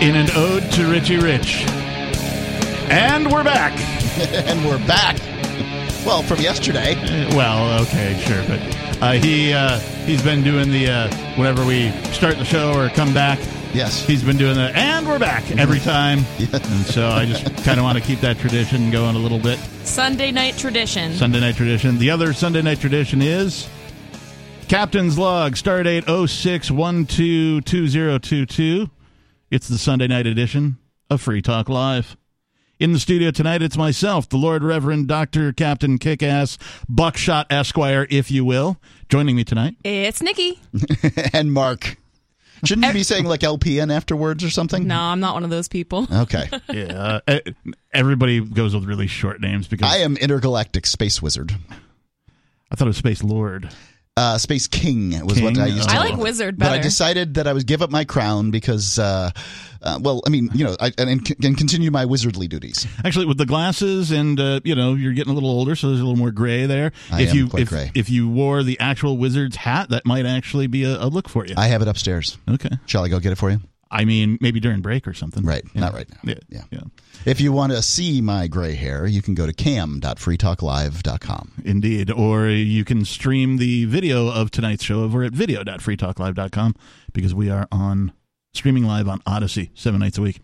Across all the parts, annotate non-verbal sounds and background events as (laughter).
in an ode to Richie Rich. And we're back. (laughs) and we're back. Well, from yesterday. Uh, Well, okay, sure, but uh, he uh, he's been doing the uh, whenever we start the show or come back. Yes. He's been doing the and we're back every time, (laughs) and so I just kind of want to keep that tradition going a little bit. Sunday night tradition. Sunday night tradition. The other Sunday night tradition is Captain's Log, Stardate 06122022. It's the Sunday night edition of Free Talk Live. In the studio tonight, it's myself, the Lord Reverend Dr. Captain Kickass, Buckshot Esquire, if you will, joining me tonight. It's Nikki. (laughs) and Mark. Shouldn't you be saying like LPN afterwards or something? No, I'm not one of those people. Okay. (laughs) Yeah, uh, everybody goes with really short names because I am Intergalactic Space Wizard. I thought it was Space Lord. Uh, Space King was what I used to I like it. Wizard But I decided that I would give up my crown because, uh, uh, well, I mean, you know, I, and, and continue my wizardly duties. Actually, with the glasses and uh, you know you're getting a little older, so there's a little more gray there. I if am you quite if, gray. if you wore the actual wizard's hat, that might actually be a, a look for you. I have it upstairs. okay, Shall I go get it for you? I mean maybe during break or something. Right. Yeah. Not right now. Yeah, Yeah. yeah, If you want to see my gray hair, you can go to cam.freetalklive.com. indeed. Or you can stream the video of tonight's show over at video.freetalklive.com because we are on streaming live on Odysee seven nights a week.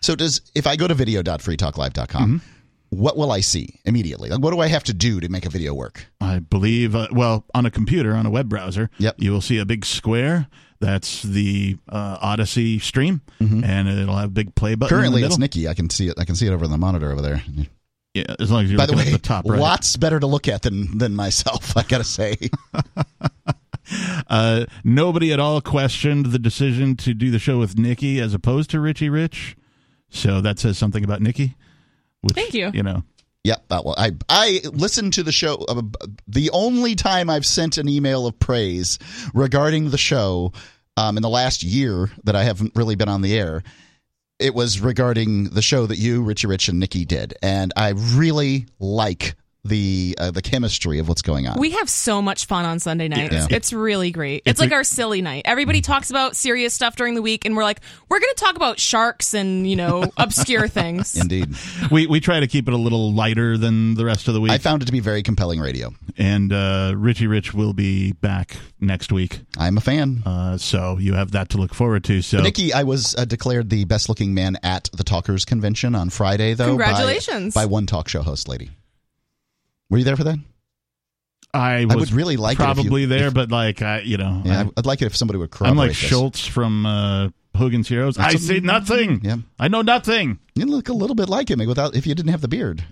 So does if I go to video.freetalklive.com, Mm-hmm. what will I see immediately? Like what do I have to do to make a video work? I believe, uh, well, on a computer, on a web browser, Yep. you will see a big square. That's the uh, Odysee stream, and it'll have a big play button. in Mm-hmm. Currently the it's middle. Nikki. I can see it. I can see it over the monitor over there. Yeah, as long as you're By the way, at the top right. lots better to look at than than myself. (laughs) I gotta say. (laughs) Uh, nobody at all questioned the decision to do the show with Nikki as opposed to Richie Rich. So that says something about Nikki. Which, Thank you. You know, Yep. Uh, well, I I listened to the show. Uh, the only time I've sent an email of praise regarding the show um, in the last year that I haven't really been on the air, it was regarding the show that you, Richie Rich, and Nikki did, and I really like the uh, the chemistry of what's going on. We have so much fun on Sunday nights. Yeah. It's really great. It's, It's like a- our silly night. Everybody talks about serious stuff during the week, and we're like, we're going to talk about sharks and, you know, (laughs) obscure things. Indeed, we we try to keep it a little lighter than the rest of the week. I found it to be very compelling radio. and uh, Richie Rich will be back next week. I'm a fan. Uh, so you have that to look forward to. So Nikki, I was uh, declared the best looking man at the Talkers Convention on Friday, though. by- Congratulations. By, one talk show host lady. Were you there for that? I was I would really like it you- probably there, if- but like I, you know, Yeah, I'm, I'd like it if somebody would cry. I'm like this. Schultz from uh, Hogan's Heroes. I That's say nothing. Yeah. I know nothing. You look a little bit like him without if you didn't have the beard.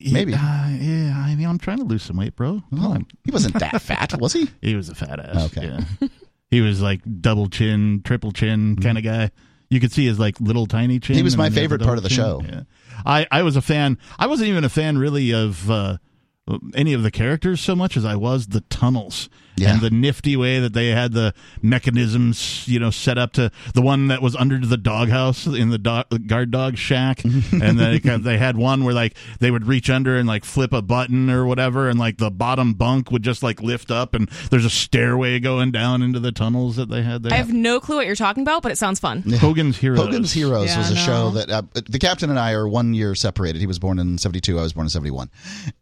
Maybe. Yeah, uh, yeah, I mean, I'm trying to lose some weight, bro. Come Oh, on. he wasn't that fat, was he? (laughs) He was a fat ass. Okay. Yeah. he was like double chin, triple chin kind of guy. You could see his like little tiny chin. Mm-hmm. He was my then he had favorite part of the chin. show. Yeah. I, I was a fan. I wasn't even a fan really of uh, Uh, any of the characters so much as I was the tunnels. Yeah. And the nifty way that they had the mechanisms, you know, set up to the one that was under the doghouse in the dog, guard dog shack, (laughs) and then it they had one where like they would reach under and like flip a button or whatever, and like the bottom bunk would just like lift up, and there's a stairway going down into the tunnels that they had there. I have no clue what you're talking about, but it sounds fun. Hogan's Heroes. Hogan's Heroes Yeah, was a no. show that uh, the captain and I are one year separated. He was born in 72, I was born in 71.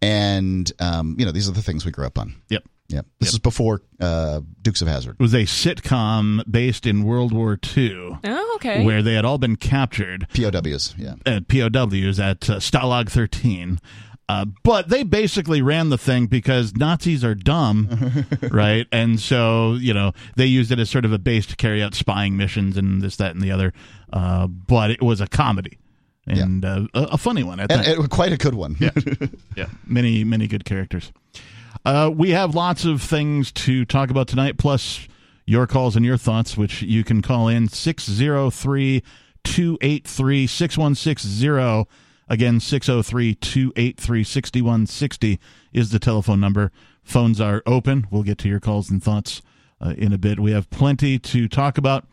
And, um, you know, these are the things we grew up on. Yep. Yep. This is before uh, Dukes of Hazzard. It was a sitcom based in World War II, Oh, okay. where they had all been captured. POWs, yeah. at POWs at uh, Stalag 13. Uh, but they basically ran the thing because Nazis are dumb, (laughs) right? And so, you know, they used it as sort of a base to carry out spying missions and this, that, and the other. Uh, but it was a comedy and uh, a, a funny one at And, and quite a good one. Yeah. (laughs) yeah. Many, many good characters. Uh, we have lots of things to talk about tonight, plus your calls and your thoughts, which you can call in 603 283 6160. Again, 603 283 6160 is the telephone number. Phones are open. We'll get to your calls and thoughts uh, in a bit. We have plenty to talk about.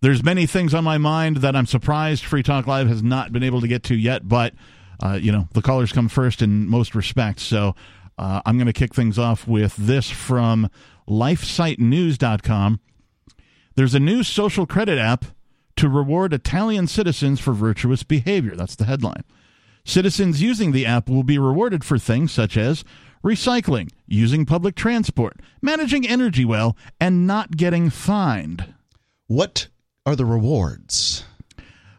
There's many things on my mind that I'm surprised Free Talk Live has not been able to get to yet, but uh, you know the callers come first in most respects. So uh, I'm going to kick things off with this from LifeSiteNews.com. There's a new social credit app to reward Italian citizens for virtuous behavior. That's the headline. Citizens using the app will be rewarded for things such as recycling, using public transport, managing energy well, and not getting fined. What are the rewards?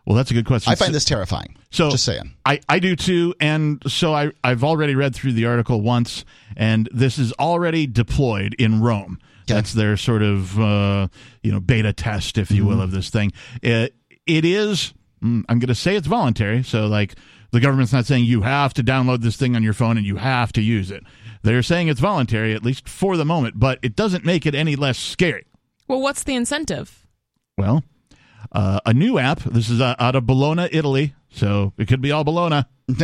Well, that's a good question. I find this terrifying. So just saying. I, I do too. And so I, I've already read through the article once, and this is already deployed in Rome. Okay. That's their sort of uh, you know beta test, if you will, of this thing. It, it is. mm, I'm going to say it's voluntary. So like the government's not saying you have to download this thing on your phone and you have to use it. They're saying it's voluntary, at least for the moment, but it doesn't make it any less scary. Well, what's the incentive? Well, uh, a new app. This is uh, out of Bologna, Italy. So it could be all Bologna. (laughs)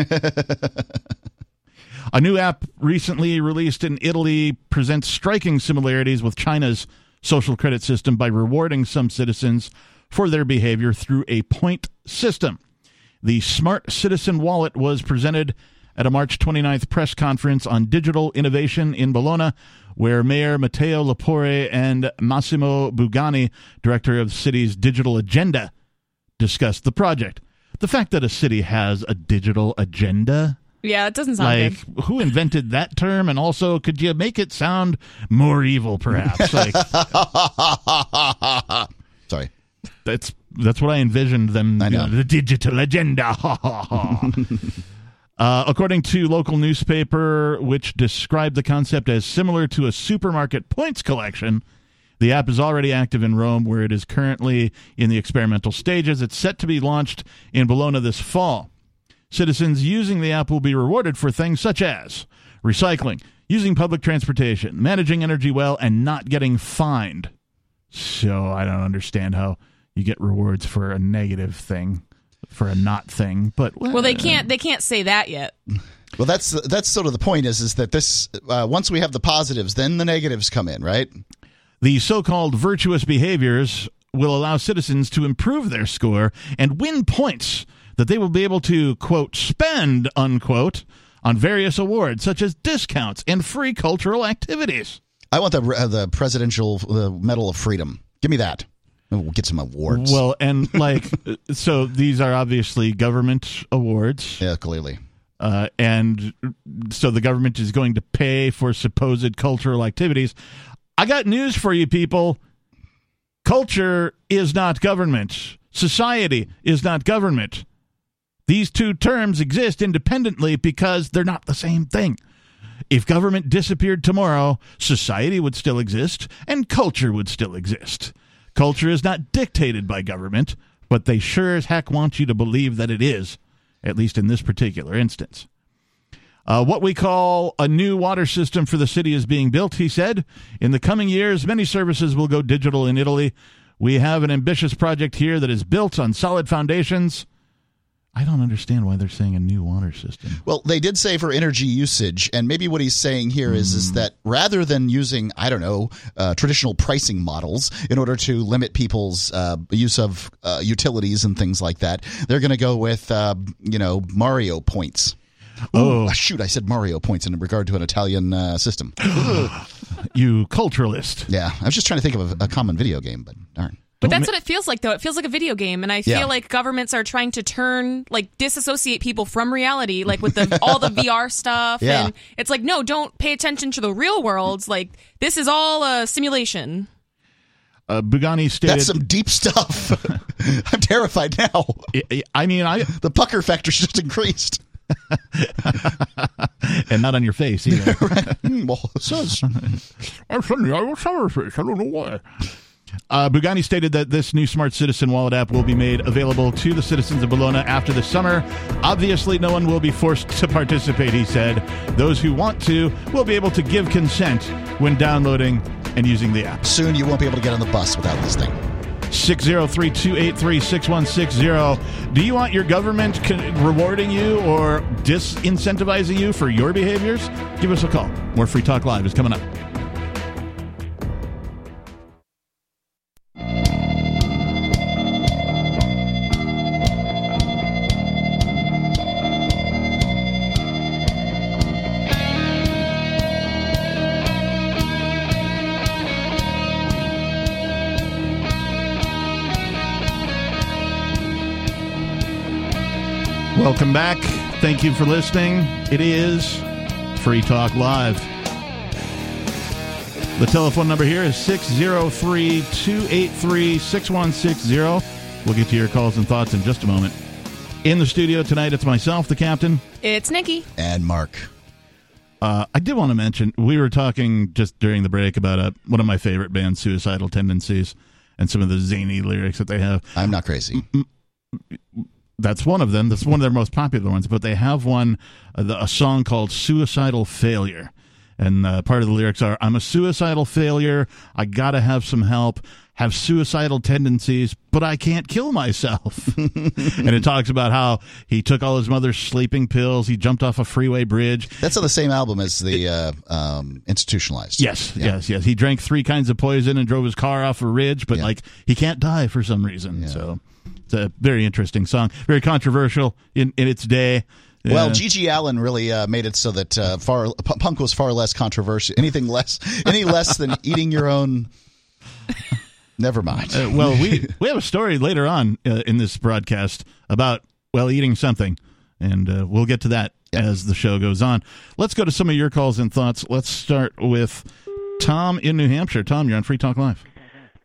a new app recently released in Italy presents striking similarities with China's social credit system by rewarding some citizens for their behavior through a point system. The Smart Citizen Wallet was presented at a March 29th press conference on digital innovation in Bologna, where Mayor Matteo Lepore and Massimo Bugani, director of the city's digital agenda, discussed the project. The fact that a city has a digital agenda, Yeah, it doesn't sound like good. who invented that term, and also could you make it sound more evil, perhaps? (laughs) like Sorry. that's that's what I envisioned them. I you know. the digital agenda. (laughs) (laughs) Uh, according to local newspaper, which described the concept as similar to a supermarket points collection, the app is already active in Rome, where it is currently in the experimental stages. It's set to be launched in Bologna this fall. Citizens using the app will be rewarded for things such as recycling, using public transportation, managing energy well, and not getting fined. So I don't understand how you get rewards for a negative thing, for a not thing. But Well, they can't. They can't say that yet. Well, that's that's sort of the point. Is is that this uh, once we have the positives, then the negatives come in, right? The so called virtuous behaviors will allow citizens to improve their score and win points that they will be able to, quote, spend, unquote, on various awards such as discounts and free cultural activities. I want the uh, the presidential the Medal of Freedom. Give me that. We'll get some awards. Well, and like, (laughs) so these are obviously government awards. yeah, clearly. Uh, and so the government is going to pay for supposed cultural activities. I got news for you, people. Culture is not government. Society is not government. These two terms exist independently because they're not the same thing. If government disappeared tomorrow, society would still exist and culture would still exist. Culture is not dictated by government, but they sure as heck want you to believe that it is, at least in this particular instance. Uh, what we call a new water system for the city is being built, he said. In the coming years, many services will go digital in Italy. We have an ambitious project here that is built on solid foundations. I don't understand why they're saying a new water system. Well, they did say for energy usage, and maybe what he's saying here is is that rather than using I don't know uh, traditional pricing models in order to limit people's uh, use of uh, utilities and things like that, they're going to go with uh, you know Mario points. Oh. Shoot! I said Mario points in regard to an Italian uh, system. (gasps) You culturalist. yeah, I was just trying to think of a, a common video game, but darn. But that's what it feels like, though. It feels like a video game, and I feel Yeah. like governments are trying to turn, like, disassociate people from reality, like with the all the (laughs) VR stuff. Yeah. And it's like, no, don't pay attention to the real world. Like, this is all a simulation. Uh, Bugani stated. That's some deep stuff. (laughs) I'm terrified now. I- I mean, I The pucker factor's just increased. (laughs) and not on your face either. Hmm, well, so it's- I'm suddenly I was sour face. I don't know why. Uh, Bugani stated that this new Smart Citizen Wallet app will be made available to the citizens of Bologna after the summer. Obviously, no one will be forced to participate, he said. Those who want to will be able to give consent when downloading and using the app. soon you won't be able to get on the bus without this thing. 603 283 6160. Do you want your government rewarding you or disincentivizing you for your behaviors? Give us a call. More Free Talk Live is coming up. Welcome back. Thank you for listening. It is Free Talk Live. The telephone number here is 603 283 6160. We'll get to your calls and thoughts in just a moment. In the studio tonight, it's myself, the captain. It's Nikki. And Mark. Uh, I did want to mention we were talking just during the break about uh, one of my favorite bands, Suicidal Tendencies, and some of the zany lyrics that they have. I'm not crazy. That's one of them. That's one of their most popular ones. But they have one, uh, a song called "Suicidal Failure," and uh, part of the lyrics are, "I'm a suicidal failure. I gotta have some help. Have suicidal tendencies, but I can't kill myself." (laughs) and it talks about how he took all his mother's sleeping pills. He jumped off a freeway bridge. That's on the same album as the uh, um, Institutionalized. Yes, yes, yes. He drank three kinds of poison and drove his car off a ridge, but Yeah. like he can't die for some reason. So it's a very interesting song, very controversial in, in its day. Well, Uh, G.G. Allin really uh, made it so that uh, far p- punk was far less controversial. Anything less, (laughs) any less than eating your own. Never mind. uh, well, we we have a story later on uh, in this broadcast about well eating something, and uh, we'll get to that as the show goes on. Let's go to some of your calls and thoughts. Let's start with Tom in New Hampshire. Tom, you're on Free Talk Live.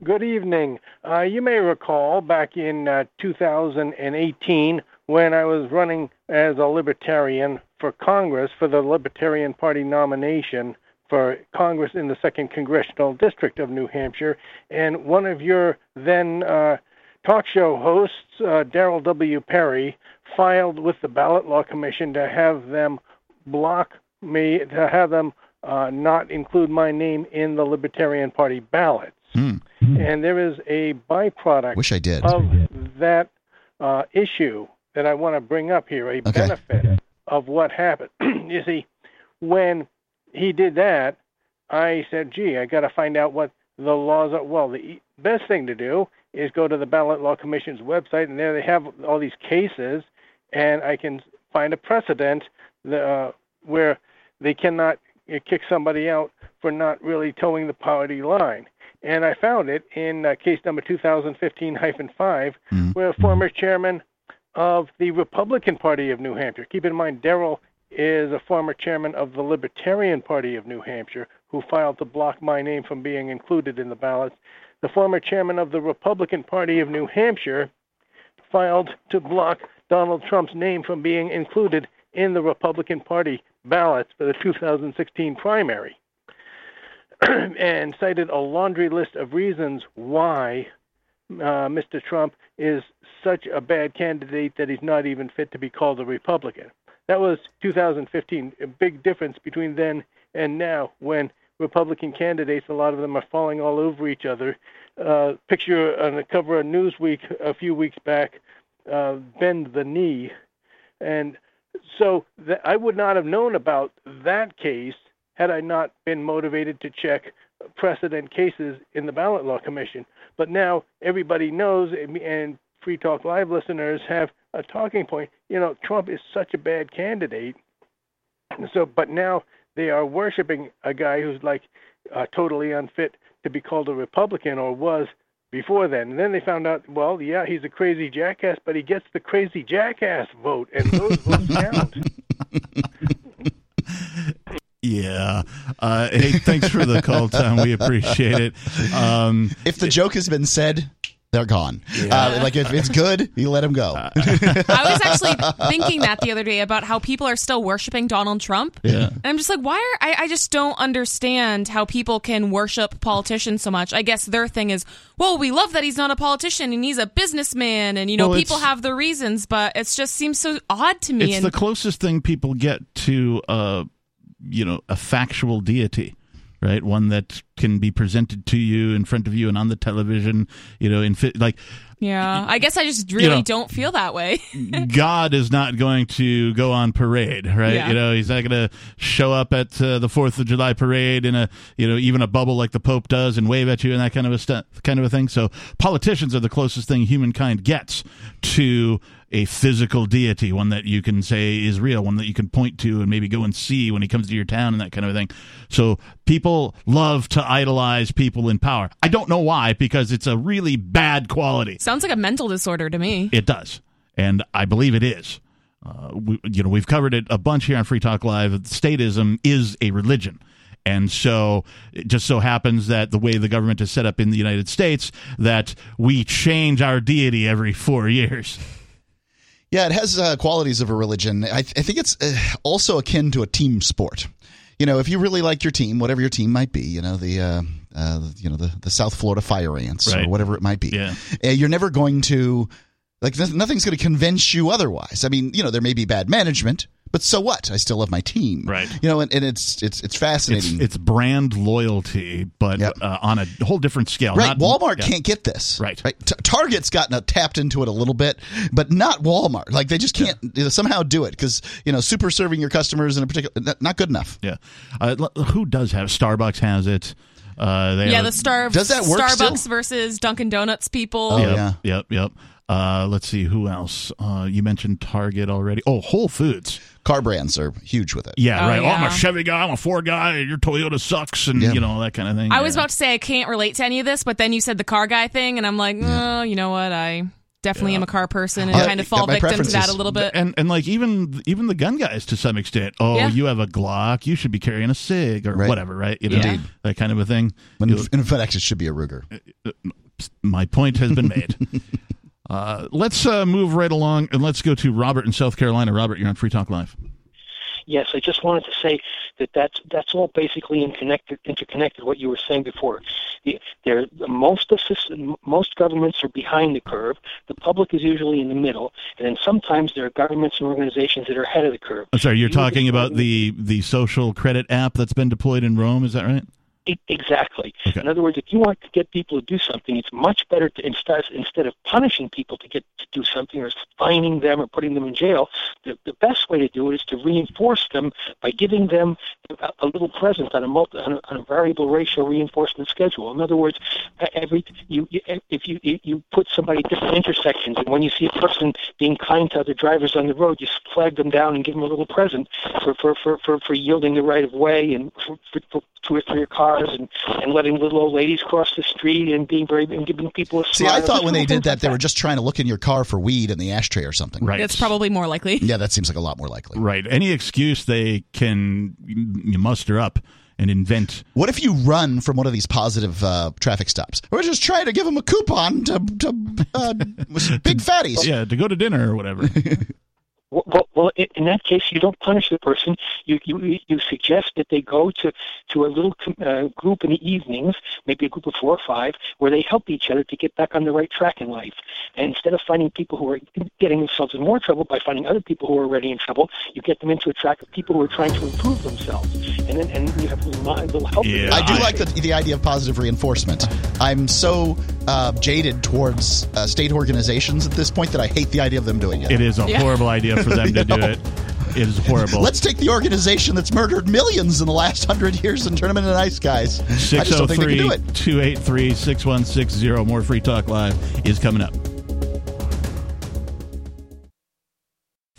Good evening. Uh, you may recall back in uh, 2018 when I was running as a libertarian for Congress for the Libertarian Party nomination for Congress in the 2nd Congressional District of New Hampshire. And one of your then uh, talk show hosts, uh, Darryl W. Perry, filed with the Ballot Law Commission to have them block me, to have them uh, not include my name in the Libertarian Party ballots. And there is a byproduct Wish I did. of that uh, issue that I want to bring up here, a benefit of what happened. (clears throat) you see, when he did that, I said, gee, I got to find out what the laws are. Well, the best thing to do is go to the Ballot Law Commission's website, and there they have all these cases, and I can find a precedent the, uh, where they cannot uh, kick somebody out for not really towing the party line. And I found it in uh, case number 2015-5, where a former chairman of the Republican Party of New Hampshire. Keep in mind, Darryl is a former chairman of the Libertarian Party of New Hampshire who filed to block my name from being included in the ballots. The former chairman of the Republican Party of New Hampshire filed to block Donald Trump's name from being included in the Republican Party ballots for the 2016 primary (clears throat) and cited a laundry list of reasons why uh, Mr. Trump is such a bad candidate that he's not even fit to be called a Republican. That was 2015. A big difference between then and now when Republican candidates, a lot of them are falling all over each other. Uh, picture on the cover of Newsweek a few weeks back, uh, bend the knee. And so th- I would not have known about that case had I not been motivated to check precedent cases in the Ballot Law Commission. But now everybody knows, and- Free Talk Live listeners have a talking point. You know, Trump is such a bad candidate. So, but now they are worshiping a guy who's like uh, totally unfit to be called a Republican or was before then. And then they found out, well, yeah, he's a crazy jackass, but he gets the crazy jackass vote, and those (laughs) votes count. Yeah. Uh, hey, thanks for the call, Tom. We appreciate it. Um, if the joke has been said, they're gone. Uh, like if it's good, you let them go. (laughs) I was actually thinking that the other day about how people are still worshiping Donald Trump. Yeah. And I'm just like, why are I, I just don't understand how people can worship politicians so much. I guess their thing is, well, we love that he's not a politician and he's a businessman and you know, Well, people have the reasons, but it just seems so odd to me. it's and the closest thing people get to, uh, you know, a factual deity, right? One that can be presented to you in front of you and on the television, you know, in fi- like yeah, I guess I just really know. don't feel that way. (laughs) God is not going to go on parade, right? Yeah. You know, he's not going to show up at uh, the Fourth of July parade in a, you know, even a bubble like the Pope does and wave at you and that kind of a stu- kind of a thing. So politicians are the closest thing humankind gets to a physical deity, one that you can say is real, one that you can point to and maybe go and see when he comes to your town and that kind of thing. So people love to idolize people in power. I don't know why, because it's a really bad quality. Sounds like a mental disorder to me. It does, and I believe it is. uh, we, you know, we've covered it a bunch here on Free Talk Live. Statism is a religion. And so it just so happens that the way the government is set up in the United States, that we change our deity every four years. (laughs) Yeah, it has uh, qualities of a religion. I, th- I think it's uh, also akin to a team sport. You know, if you really like your team, whatever your team might be, you know the uh, uh, you know the, the South Florida Fire Ants Right. or whatever it might be. Yeah. Uh, you're never going to like noth- nothing's going to convince you otherwise. I mean, you know, there may be bad management, but so what? I still love my team. Right. You know, and, and it's it's it's It's, fascinating. it's brand loyalty, but Yep. uh, on a whole different scale. Right, Not- Walmart yeah. can't get this. Right. T- Target's gotten uh, tapped into it a little bit, but not Walmart. Like they just can't you know, somehow do it because you know super serving your customers in a particular not- not good enough. Yeah. Uh, who does have Starbucks has it? Uh, they Yeah, have the star Does that work Starbucks still? versus Dunkin' Donuts people. Oh, Yep, yeah. Yep. Yep. Uh, let's see who else. Uh, you mentioned Target already. Oh, Whole Foods. Car brands are huge with it. Yeah, Oh, right. Oh, I'm a. Chevy guy. I'm a Ford guy. Your Toyota sucks, and Yeah. you know all that kind of thing. I was about to say I can't relate to any of this, but then you said the car guy thing, and I'm like, oh, you know what? I definitely am a car person and Uh, kind of fall my victim to that a little bit. and and like even even the gun guys to some extent. Oh, Yeah. you have a Glock. You should be carrying a Sig or Right. whatever, right? You know, Indeed. that kind of a thing. When You- in fact it should be a Ruger. (laughs) my point has been made. (laughs) uh, let's uh, move right along and let's go to Robert in South Carolina. Robert, you're on Free Talk Live. Yes, I just wanted to say that that's that's all basically interconnected. Interconnected. What you were saying before, the, there most system, most governments are behind the curve. The public is usually in the middle, and then sometimes there are governments and organizations that are ahead of the curve. I'm sorry, you're You talking about the the social credit app that's been deployed in Rome. Is that right? Exactly. Okay. In other words, if you want to get people to do something, it's much better to instead instead of punishing people to get to do something or fining them or putting them in jail. The, the best way to do it is to reinforce them by giving them a, a little present on a, multi, on a on a variable ratio reinforcement schedule. In other words, every you, you if you you put somebody at different intersections, and when you see a person being kind to other drivers on the road, you flag them down and give them a little present for for for for, for yielding the right of way and for, for, for two or three cars and, and letting little old ladies cross the street and being very and giving people a See, smile. I thought when they did things that, like they were just trying to look in your car for weed in the ashtray or something. Right. It's probably more likely. Yeah, that seems like a lot more likely. Right. Any excuse they can you muster up and invent. What if you run from one of these positive uh, traffic stops? We're just trying to give them a coupon to, to uh, (laughs) big fatties. Yeah, to go to dinner or whatever. (laughs) Well, well, well, in that case, you don't punish the person. You you you suggest that they go to to a little uh, group in the evenings, maybe a group of four or five, where they help each other to get back on the right track in life. And instead of finding people who are getting themselves in more trouble by finding other people who are already in trouble, you get them into a track of people who are trying to improve themselves. And then and you have a little, little help. Yeah. I do like the, the idea of positive reinforcement. I'm so uh, jaded towards uh, state organizations at this point that I hate the idea of them doing it. It is a Yeah. horrible idea for them to (laughs) do it. It is horrible. Let's take the organization that's murdered millions in the last hundred years and turn them into nice guys. I just don't think they can do 603 it. 283 6160. More Free Talk Live is coming up.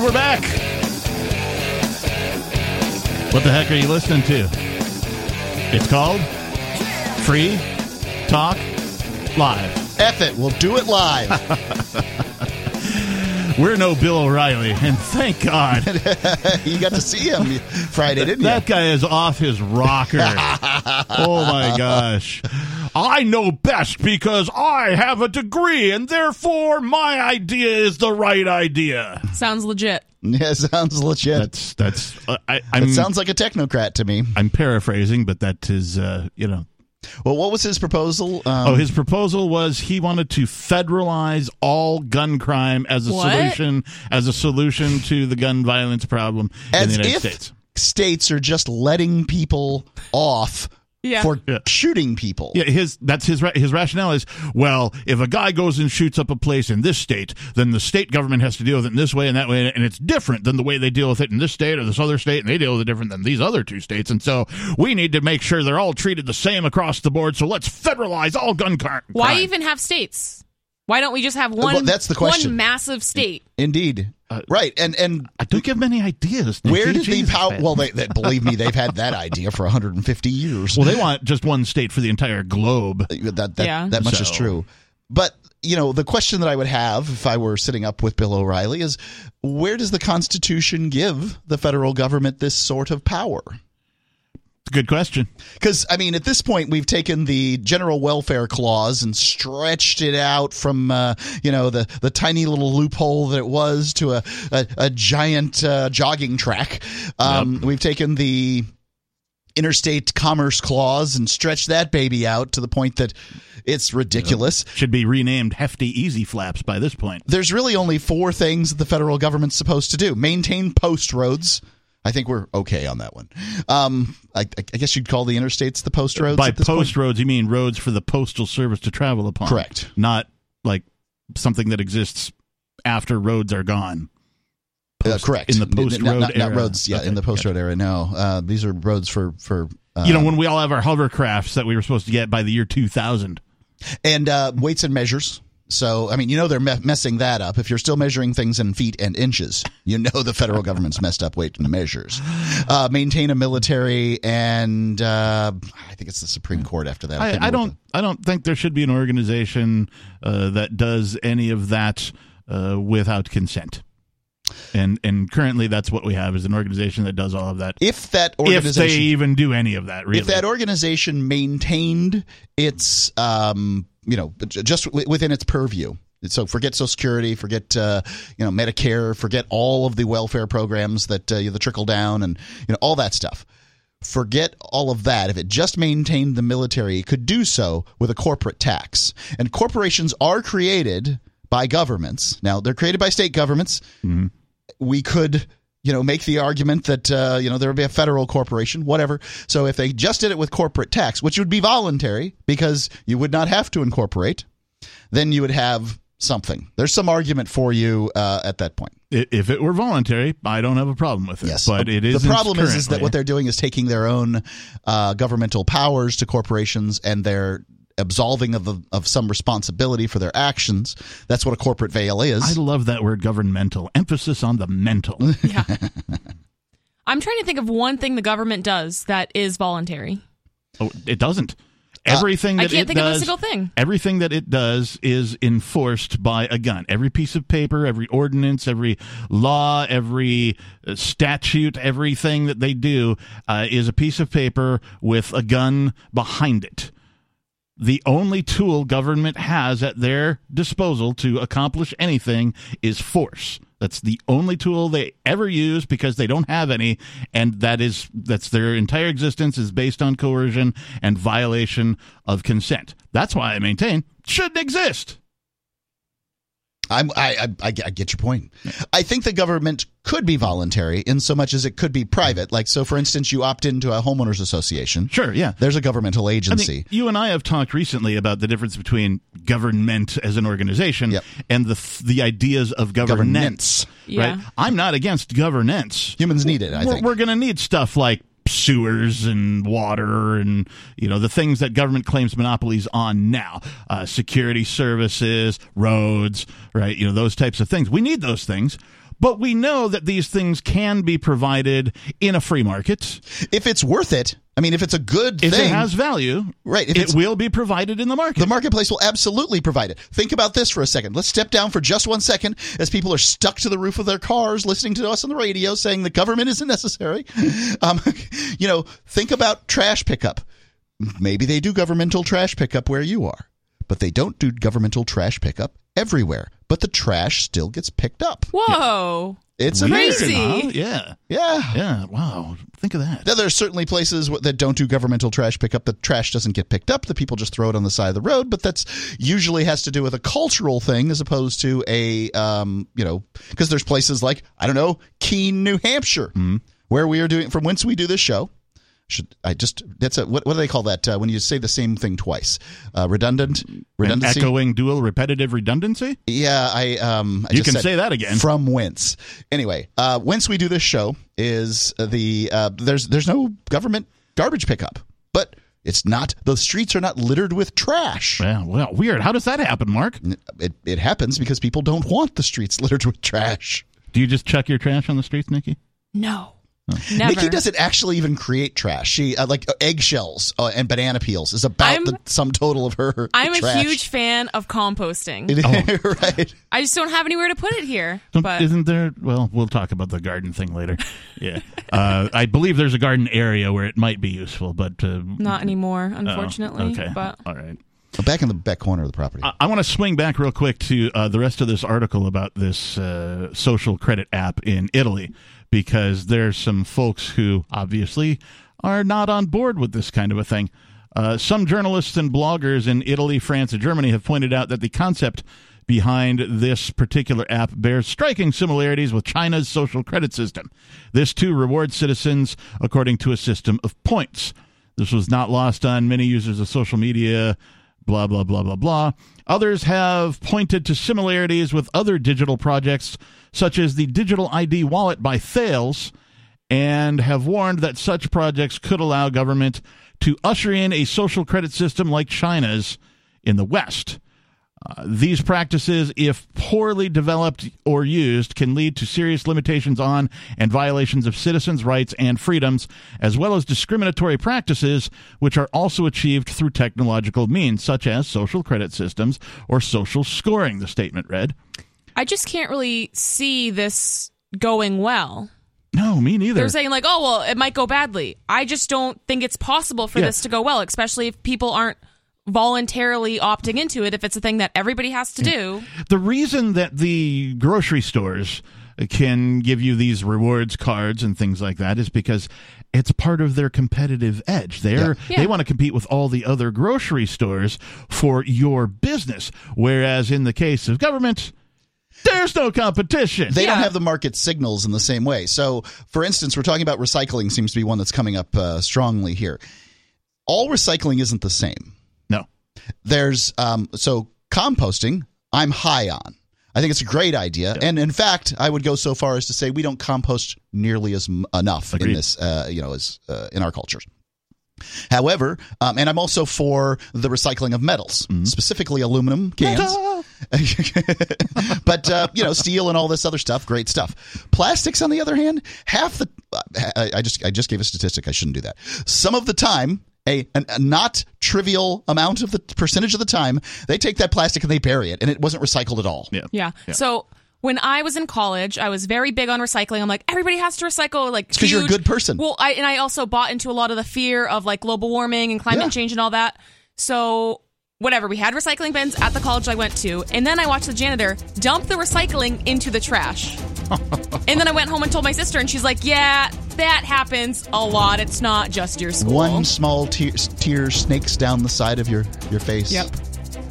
And we're back. What the heck are you listening to? It's called Free Talk Live. F it, we'll do it live. (laughs) We're no Bill O'Reilly, and thank God (laughs) you got to see him Friday, didn't that guy is off his rocker. (laughs) oh my gosh. I know best because I have a degree, and therefore my idea is the right idea. Sounds legit. Yeah, (laughs) sounds legit. That's that's. Uh, I, I'm It sounds like a technocrat to me. I'm paraphrasing, but that is uh, you know. Well, what was his proposal? Um, Oh, his proposal was he wanted to federalize all gun crime as a What? solution as a solution to the gun violence problem in the United if States. states are just letting people off Yeah. for Yeah. shooting people. Yeah, his that's his his rationale is well, if a guy goes and shoots up a place in this state, then the state government has to deal with it in this way and that way, and it's different than the way they deal with it in this state or this other state, and they deal with it different than these other two states, and so we need to make sure they're all treated the same across the board. So let's federalize all gun crime. Why even have states? Why don't we just have one? Well, that's the question. One massive state. Indeed. Uh, right. And and I don't give many ideas. where Nikki. did the power? Well, they, they believe me, they've had that idea for 150 years. well, they want just one state for the entire globe. Uh, that that, Yeah. that much is true. But you know, the question that I would have if I were sitting up with Bill O'Reilly is, where does the Constitution give the federal government this sort of power? Good question. Because I mean, at this point, we've taken the general welfare clause and stretched it out from uh, you know the the tiny little loophole that it was to a a, a giant uh, jogging track. Um, We've taken the interstate commerce clause and stretched that baby out to the point that it's ridiculous. Should be renamed Hefty Easy Flaps by this point. There's really only four things that the federal government's supposed to do: maintain post roads. I think we're okay on that one. Um, I, I guess you'd call the interstates the post roads. By this point? post roads, you mean roads for the postal service to travel upon. Correct. Not like something that exists after roads are gone. Uh, correct. in the post-road Not- not, not era. roads. Yeah, Okay, in the post road era. No, uh, these are roads for for. Uh, you know, when we all have our hovercrafts that we were supposed to get by the year 2000. and uh, weights and measures. So, I mean, you know they're me- messing that up. If you're still measuring things in feet and inches, you know the federal government's messed up weight and measures. Uh, maintain a military, and uh, I think it's the Supreme Court after that. can't I, I don't. I don't think there should be an organization uh, that does any of that uh, without consent. And and currently, that's what we have is an organization that does all of that. If that organization If they even do any of that, really. if that organization maintained its, um, you know, just w- within its purview. So forget Social Security, forget uh, you know Medicare, forget all of the welfare programs that uh, the trickle down and you know all that stuff. Forget all of that. If it just maintained the military, it could do so with a corporate tax. And corporations are created by governments. Now they're created by state governments. We could you know make the argument that uh, you know there would be a federal corporation whatever. So if they just did it with corporate tax which would be voluntary because you would not have to incorporate then you would have something. There's some argument for you uh, at that point. If it were voluntary, I don't have a problem with it. yes. but it is the problem is, is that what they're doing is taking their own uh, governmental powers to corporations and they're absolving of, of some responsibility for their actions that's what a corporate veil is I love that word governmental. Emphasis on the mental. (laughs) Yeah. I'm trying to think of one thing the government does that is voluntary. oh, it doesn't. Everything I that can't it think of a single thing. Everything that it does is enforced by a gun. Every piece of paper, every ordinance, every law, every uh, statute, everything that they do uh, is a piece of paper with a gun behind it. The only tool government has at their disposal to accomplish anything is force. That's the only tool they ever use because they don't have any, and that is that's their entire existence is based on coercion and violation of consent. That's why I maintain shouldn't exist. I'm, I, I, I get I get your point. I think the government could be voluntary in so much as it could be private. Like, so for instance, you opt into a homeowners association. Sure, yeah. There's a governmental I agency. you and I have talked recently about the difference between government as an organization Yep. and the the ideas of governance. Governance. Yeah. Right? I'm not against governance. Humans need it, I we're, think. we're going to need stuff like sewers and water and you know the things that government claims monopolies on now. Uh, security services roads right? You know those types of things. We need those things But we know that these things can be provided in a free market. If it's worth it, I mean, if it's a good If thing, it has value, Right, if it will be provided in the market. The marketplace will absolutely provide it. Think about this for a second. Let's step down for just one second as people are stuck to the roof of their cars listening to us on the radio saying the government isn't necessary. (laughs) Um, you know, think about trash pickup. Maybe they do governmental trash pickup where you are, but they don't do governmental trash pickup everywhere. But the trash still gets picked up. Whoa. It's Weird, amazing. Crazy. huh? Yeah. Yeah. Yeah. Wow. Think of that. Now, are certainly places that don't do governmental trash pickup. The trash doesn't get picked up. The people just throw it on the side of the road. But that's usually has to do with a cultural thing as opposed to a, um, you know, because there's places like I don't know, Keene, New Hampshire, where we are doing from whence we do this show. Should I just that's a what, what do they call that uh, when you say the same thing twice? Uh, redundant, An redundancy. echoing dual repetitive redundancy? Yeah, I um I You just can said say that again. From whence? Anyway, uh whence we do this show is the uh there's there's no government garbage pickup. But it's not the streets are not littered with trash. Yeah, well, weird. How does that happen, Mark? It it happens because people don't want the streets (laughs) littered with trash. Do you just chuck your trash on the streets, Nikki? No. Never. Nikki doesn't actually even create trash. She uh, like uh, eggshells uh, and banana peels is about I'm- the sum total of her. I'm trash. a huge fan of composting. (laughs) (laughs) right. I just don't have anywhere to put it here. Don't- But Isn't there? Well, we'll talk about the garden thing later. (laughs) Yeah, uh, I believe there's a garden area where it might be useful, but uh, not anymore, oh, unfortunately. okay, But all right. Back in the back corner of the property. I, I want to swing back real quick to uh, the rest of this article about this uh, social credit app in Italy because there's some folks who obviously are not on board with this kind of a thing. Uh, some journalists and bloggers in Italy, France, and Germany have pointed out that the concept behind this particular app bears striking similarities with China's social credit system. This too rewards citizens according to a system of points. This was not lost on many users of social media, blah, blah, blah, blah, blah. Others have pointed to similarities with other digital projects, such as the Digital ID wallet by Thales, and have warned that such projects could allow government to usher in a social credit system like China's in the West. Uh, these practices, if poorly developed or used, can lead to serious limitations on and violations of citizens' rights and freedoms, as well as discriminatory practices, which are also achieved through technological means, such as social credit systems or social scoring, the statement read. I just can't really see this going well. No, me neither. They're saying like, "Oh, well, it might go badly." I just don't think it's possible for Yeah. this to go well, especially if people aren't voluntarily opting into it if it's a thing that everybody has to do. the reason that the grocery stores can give you these rewards cards and things like that is because it's part of their competitive edge. They're Yeah. they Yeah. want to compete with all the other grocery stores for your business. Whereas in the case of government, there's no competition. They don't have the market signals in the same way. So, for instance, we're talking about recycling, seems to be one that's coming up uh, strongly here. All recycling isn't the same. no. There's, um, so composting, I'm high on. I think it's a great idea. And in fact, I would go so far as to say we don't compost nearly as m- enough in this, uh, you know, as uh, in our cultures. However, um, and I'm also for the recycling of metals, specifically aluminum cans. (laughs) but uh, you know, steel and all this other stuff, great stuff. Plastics, on the other hand, half the I, I just I just gave a statistic. I shouldn't do that. Some of the time, a, an- a not trivial amount of the percentage of the time, they take that plastic and they bury it, and it wasn't recycled at all. Yeah. Yeah. So when I was in college, I was very big on recycling. I'm like, everybody has to recycle. Like, because you're a good person. Well, I and I also bought into a lot of the fear of like global warming and climate Yeah. change and all that. So whatever, we had recycling bins at the college I went to, and then I watched the janitor dump the recycling into the trash. (laughs) and then I went home and told my sister, and she's like, "Yeah, that happens a lot. It's not just your school." One small tear, tear snakes down the side of your your face. Yep.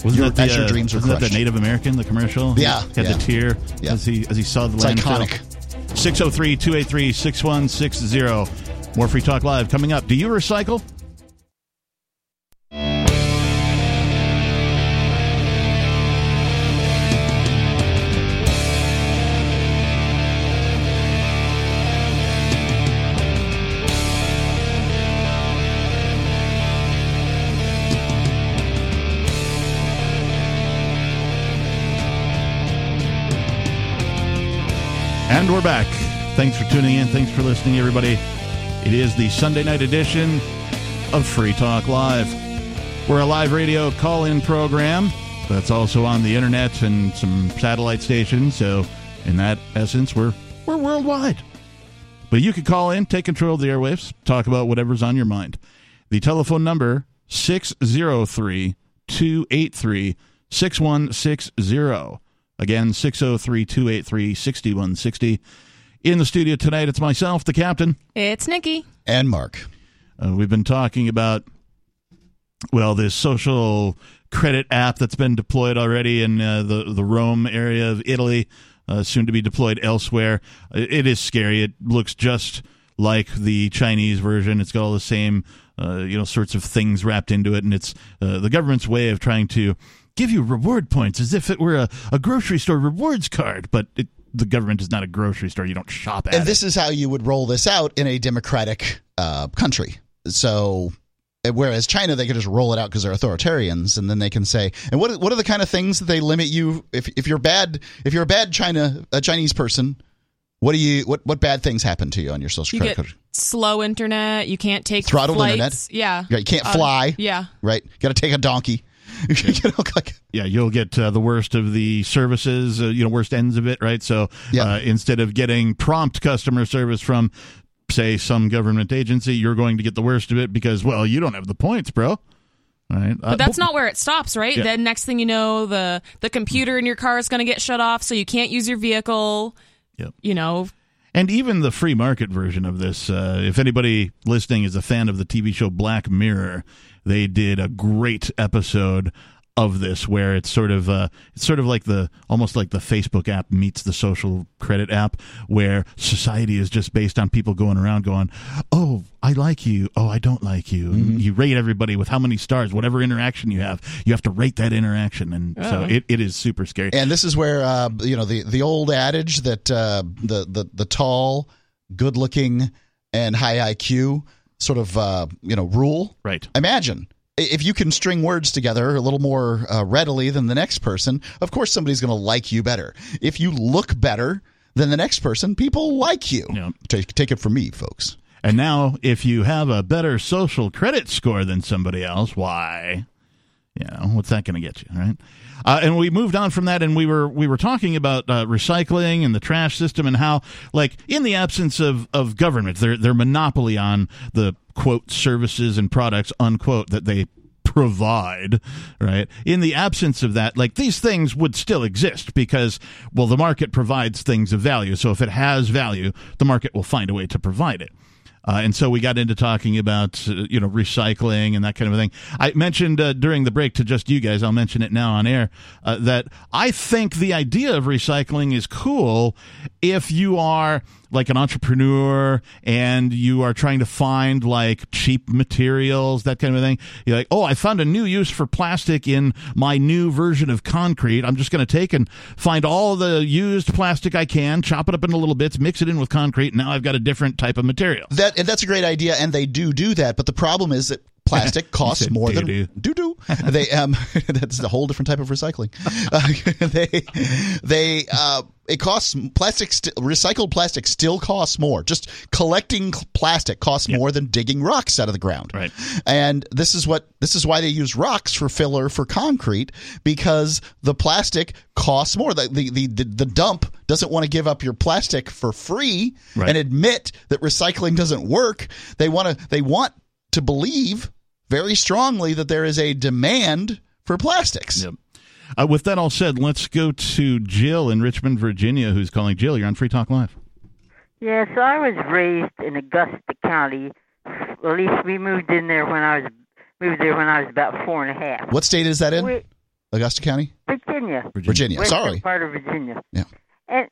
Wasn't Your- that the, as your uh, dreams are wasn't that the Native American, the commercial? Yeah, He had yeah. the tear Yeah. as he as he saw the It's landfill. iconic. 603 283 6160. More Free Talk Live coming up. Do you recycle? We're back. Thanks for tuning in. Thanks for listening, everybody. It is the Sunday night edition of Free Talk Live. We're a live radio call in program that's also on the internet and some satellite stations. So, in that essence, we're, we're worldwide. But you can call in, take control of the airwaves, talk about whatever's on your mind. The telephone number 603 283 6160. Again, 603 283 6160. In the studio tonight, it's myself, the captain. It's Nikki. And Mark. Uh, we've been talking about, well, this social credit app that's been deployed already in uh, the, the Rome area of Italy, uh, soon to be deployed elsewhere. It is scary. It looks just like the Chinese version. It's got all the same, uh, you know, sorts of things wrapped into it, and it's uh, the government's way of trying to give you reward points as if it were a, a grocery store rewards card, but it, the government is not a grocery store. You don't shop at and this it. is how you would roll this out in a democratic uh, country. So, whereas China, they could just roll it out because they're authoritarians, and then they can say, and what what are the kind of things that they limit you if if you're bad if you're a bad China a Chinese person. What do you what what bad things happen to you on your social You credit get card? slow internet. You can't take Throttled flights. internet? Yeah. Yeah, you can't Uh, fly. yeah. Right? Got to take a donkey. (laughs) you know, like, yeah, you'll get uh, the worst of the services, uh, you know, worst ends of it, right? So Yeah. uh, instead of getting prompt customer service from, say, some government agency, you're going to get the worst of it because, well, you don't have the points, bro. Right. Uh, But that's not where it stops, right? Yeah. Then next thing you know, the the computer in your car is going to get shut off, so you can't use your vehicle. Yep. You know, And even the free market version of this, uh, if anybody listening is a fan of the TV show Black Mirror, they did a great episode of this where it's sort of uh, it's sort of like the almost like the Facebook app meets the social credit app where society is just based on people going around going, "Oh, I like you. Oh, I don't like you." And you rate everybody with how many stars, whatever interaction you have. You have to rate that interaction, and so it, it is super scary. and this is where uh, you know the the old adage that uh, the the the tall, good looking, and high IQ sort of uh, you know rule. right. Imagine if you can string words together a little more uh, readily than the next person. Of course, somebody's going to like you better. If you look better than the next person, people like you. Yeah. Take take it from me, folks. And now, if you have a better social credit score than somebody else, why? You know, what's that going to get you, right? Uh, and we moved on from that, and we were we were talking about uh, recycling and the trash system, and how, like, in the absence of, of government, their their monopoly on the quote services and products unquote that they provide, right? In the absence of that, like these things would still exist because, well, the market provides things of value. So if it has value, the market will find a way to provide it. Uh, and so we got into talking about uh, you know recycling and that kind of thing. I mentioned uh, during the break to just you guys. I'll mention it now on air uh, that I think the idea of recycling is cool if you are like an entrepreneur and you are trying to find like cheap materials, that kind of thing. You're like, oh, I found a new use for plastic in my new version of concrete. I'm just going to take and find all the used plastic I can, chop it up into little bits, mix it in with concrete. And now I've got a different type of material. That and that's a great idea, and they do do that. But the problem is that plastic (laughs) costs more doo-doo. than doo doo. They um, (laughs) that's a whole different type of recycling. (laughs) Uh, they they uh, it costs plastic. St- recycled plastic still costs more. Just collecting plastic costs more than digging rocks out of the ground. Right. And this is what this is why they use rocks for filler for concrete because the plastic costs more. The the the, the, the dump doesn't want to give up your plastic for free Right. and admit that recycling doesn't work. They want to they want to believe very strongly that there is a demand for plastics. Yep. Uh, with that all said, let's go to Jill in Richmond, Virginia, who's calling. Jill, you're on Free Talk Live. Yeah, so I was raised in Augusta County. At least we moved in there when I was moved there when I was about four and a half. What state is that in? We- Augusta County, Virginia, Virginia. western Sorry. part of Virginia. Yeah. And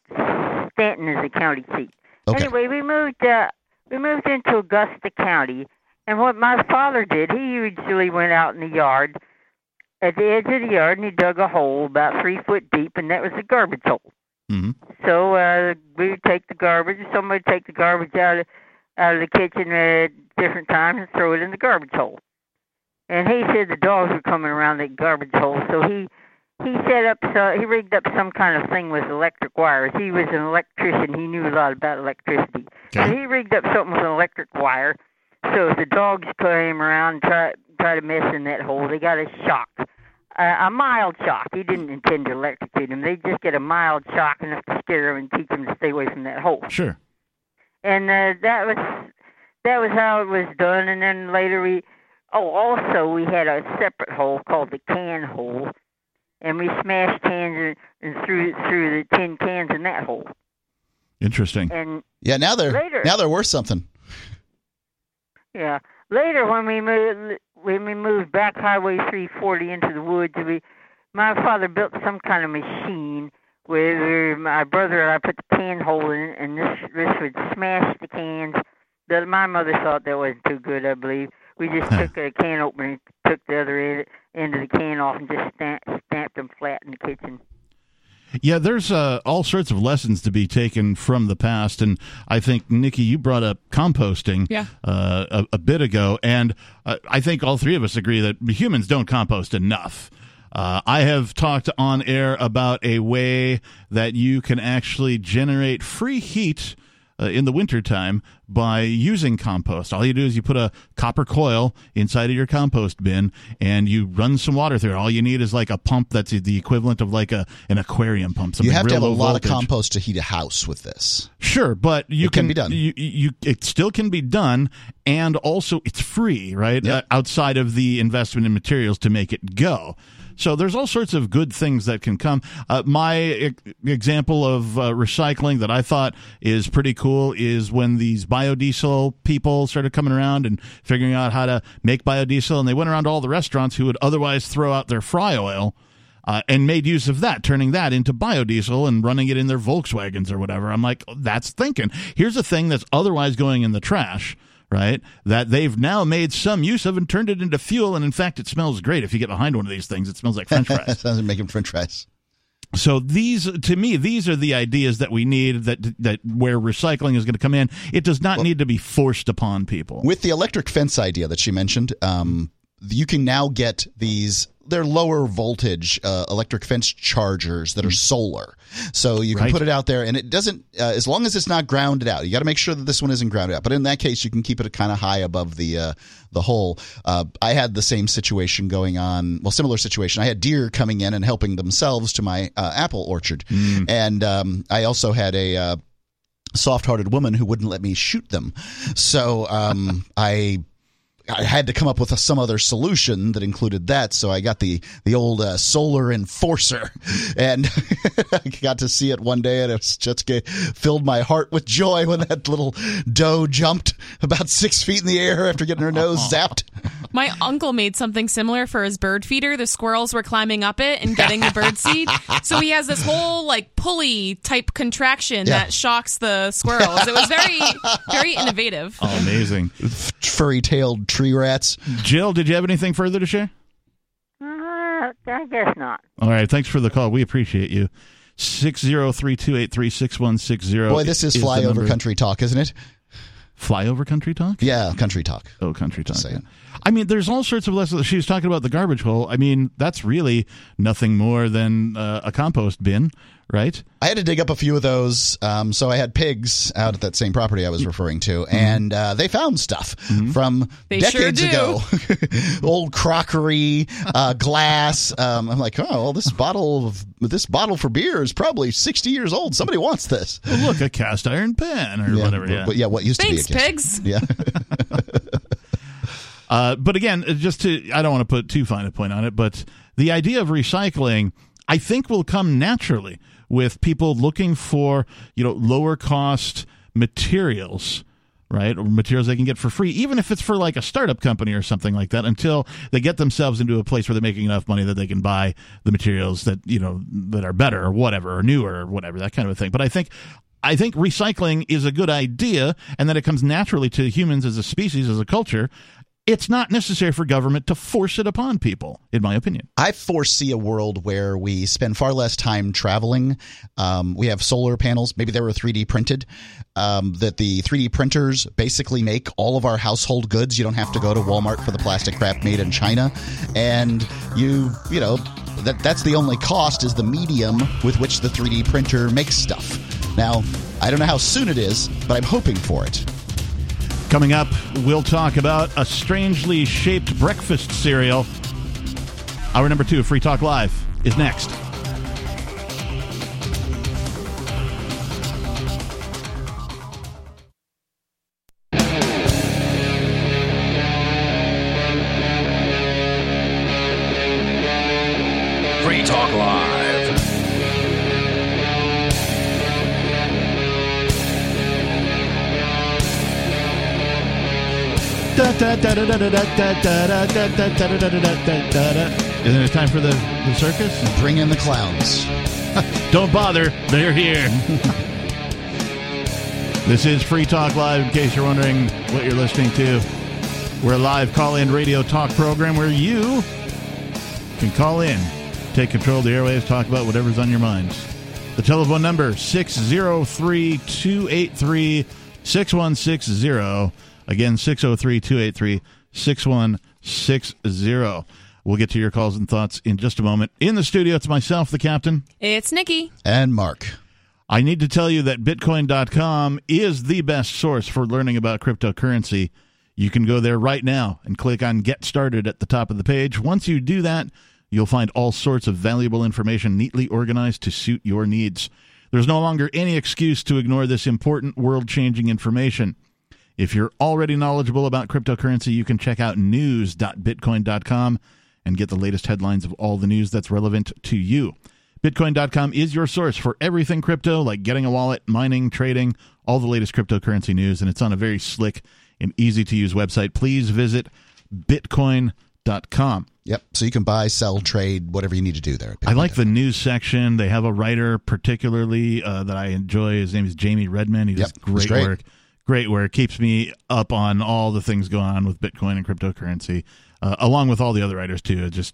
Staunton is the county seat. Okay. Anyway, we moved uh, we moved into Augusta County, and what my father did, he usually went out in the yard, at the edge of the yard, and he dug a hole about three foot deep, and that was the garbage hole. hmm So uh, we would take the garbage. Somebody would take the garbage out of out of the kitchen at different times and throw it in the garbage hole. And he said the dogs were coming around that garbage hole, so he he set up so he rigged up some kind of thing with electric wires. He was an electrician. He knew a lot about electricity. So he rigged up something with an electric wire. So if the dogs came around and try try to mess in that hole, they got a shock. Uh, a mild shock. He didn't intend to electrocute him. They just get a mild shock enough to scare him and teach him to stay away from that hole. Sure. And uh, that was that was how it was done. And then later we, oh, also we had a separate hole called the can hole, and we smashed cans and, and threw threw the tin cans in that hole. Interesting. And Yeah, now they're Later. now they're worth something. yeah, later when we moved when we moved back Highway 340 into the woods, we my father built some kind of machine where, my brother and I put the can hole in, and this this would smash the cans. The, my mother thought that wasn't too good, I believe. We just Huh. took a can opener, took the other end, end of the can off, and just stamp, stamped them flat in the kitchen. Yeah, there's uh, all sorts of lessons to be taken from the past, and I think Nikki, you brought up composting Yeah. uh, a, a bit ago, and uh, I think all three of us agree that humans don't compost enough. Uh, I have talked on air about a way that you can actually generate free heat uh, in the wintertime by using compost. All you do is you put a copper coil inside of your compost bin and you run some water through it. All you need is like a pump that's the equivalent of like a an aquarium pump. You have to have a lot voltage. of compost to heat a house with this. Sure, but you It can be done. You, you, it still can be done, and also it's free, right? Yep. Uh, outside of the investment in materials to make it go. So there's all sorts of good things that can come. Uh, my e- example of uh, recycling that I thought is pretty cool is when these biodiesel people started coming around and figuring out how to make biodiesel, and they went around to all the restaurants who would otherwise throw out their fry oil uh, and made use of that, turning that into biodiesel and running it in their Volkswagens or whatever. I'm like, that's thinking. Here's a thing that's otherwise going in the trash, right? That they've now made some use of and turned it into fuel. And in fact, it smells great. If you get behind one of these things, it smells like French (laughs) fries. Sounds like making French fries. So these, to me, these are the ideas that we need. That that where recycling is going to come in. It does not need to be forced upon people. With the electric fence idea that she mentioned, um, you can now get these. They're lower voltage uh, electric fence chargers that are solar, so you can Right. put it out there, and it doesn't. Uh, as long as it's not grounded out, you got to make sure that this one isn't grounded out. But in that case, you can keep it kind of high above the uh, the hole. Uh, I had the same situation going on. Well, similar situation. I had deer coming in and helping themselves to my uh, apple orchard, and um, I also had a. Uh, soft-hearted woman who wouldn't let me shoot them. So um, (laughs) I I had to come up with a, some other solution that included that. So I got the the old uh, solar enforcer, (laughs) and (laughs) I got to see it one day, and it was just ga- filled my heart with joy when that little doe jumped about six feet in the air after getting her nose (laughs) zapped. My uncle made something similar for his bird feeder. The squirrels were climbing up it and getting the bird seed. So he has this whole like pulley type contraction Yeah. that shocks the squirrels. It was very, very innovative. Oh, amazing. Furry-tailed tree rats. Jill, did you have anything further to share? Uh, I guess not. All right. Thanks for the call. We appreciate you. 603-283-6160. Boy, this is the flyover country talk, isn't it? Flyover country talk. Yeah, country talk. Oh, country talk. Saying. I mean, there's all sorts of lessons. She was talking about the garbage hole. I mean, that's really nothing more than uh, a compost bin, right? I had to dig up a few of those. Um, so I had pigs out at that same property I was referring to, and uh, they found stuff from They decades do. ago. (laughs) Old crockery, uh, glass. Um, I'm like, oh, well, this bottle of this bottle for beer is probably 60 years old. Somebody wants this. Oh, look, a cast iron pan or whatever. Yeah. But yeah, what used Thanks, to be a kid. pigs. (laughs) Yeah. Uh, but again, uh, just to, I don't want to put too fine a point on it, but the idea of recycling, I think, will come naturally with people looking for, you know, lower cost materials. Right, or materials they can get for free, even if it's for like a startup company or something like that, until they get themselves into a place where they're making enough money that they can buy the materials that you know that are better or whatever or newer or whatever that kind of a thing. But I think I think recycling is a good idea and that it comes naturally to humans as a species, as a culture. It's not necessary for government to force it upon people, in my opinion. I foresee a world where we spend far less time traveling. Um, we have solar panels. Maybe they were 3D printed. Um, that the 3D printers basically make all of our household goods. You don't have to go to Walmart for the plastic crap made in China, and you you know that that's the only cost is the medium with which the 3D printer makes stuff. Now, I don't know how soon it is, but I'm hoping for it. Coming up, we'll talk about a strangely shaped breakfast cereal. Hour number two Free Talk Live is next. Isn't it time for the, the circus? Bring in the clowns. (laughs) Don't bother, they're here. this is Free Talk Live, in case you're wondering what you're listening to. We're a live call in radio talk program where you can call in, take control of the airwaves, talk about whatever's on your minds. The telephone number 603 283 6160. Again, 603 283 6160. We'll get to your calls and thoughts in just a moment. In the studio, it's myself, the captain. It's Nikki. And Mark. I need to tell you that Bitcoin.com is the best source for learning about cryptocurrency. You can go there right now and click on Get Started at the top of the page. Once you do that, you'll find all sorts of valuable information neatly organized to suit your needs. There's no longer any excuse to ignore this important world changing information. If you're already knowledgeable about cryptocurrency, you can check out news.bitcoin.com and get the latest headlines of all the news that's relevant to you. Bitcoin.com is your source for everything crypto, like getting a wallet, mining, trading, all the latest cryptocurrency news, and it's on a very slick and easy to use website. Please visit bitcoin.com. Yep. So you can buy, sell, trade, whatever you need to do there. I like the news section. They have a writer particularly uh, that I enjoy. His name is Jamie Redman. He does Yep, great, great. work. Great where it Keeps me up on all the things going on with Bitcoin and cryptocurrency. Uh, along with all the other writers too, It just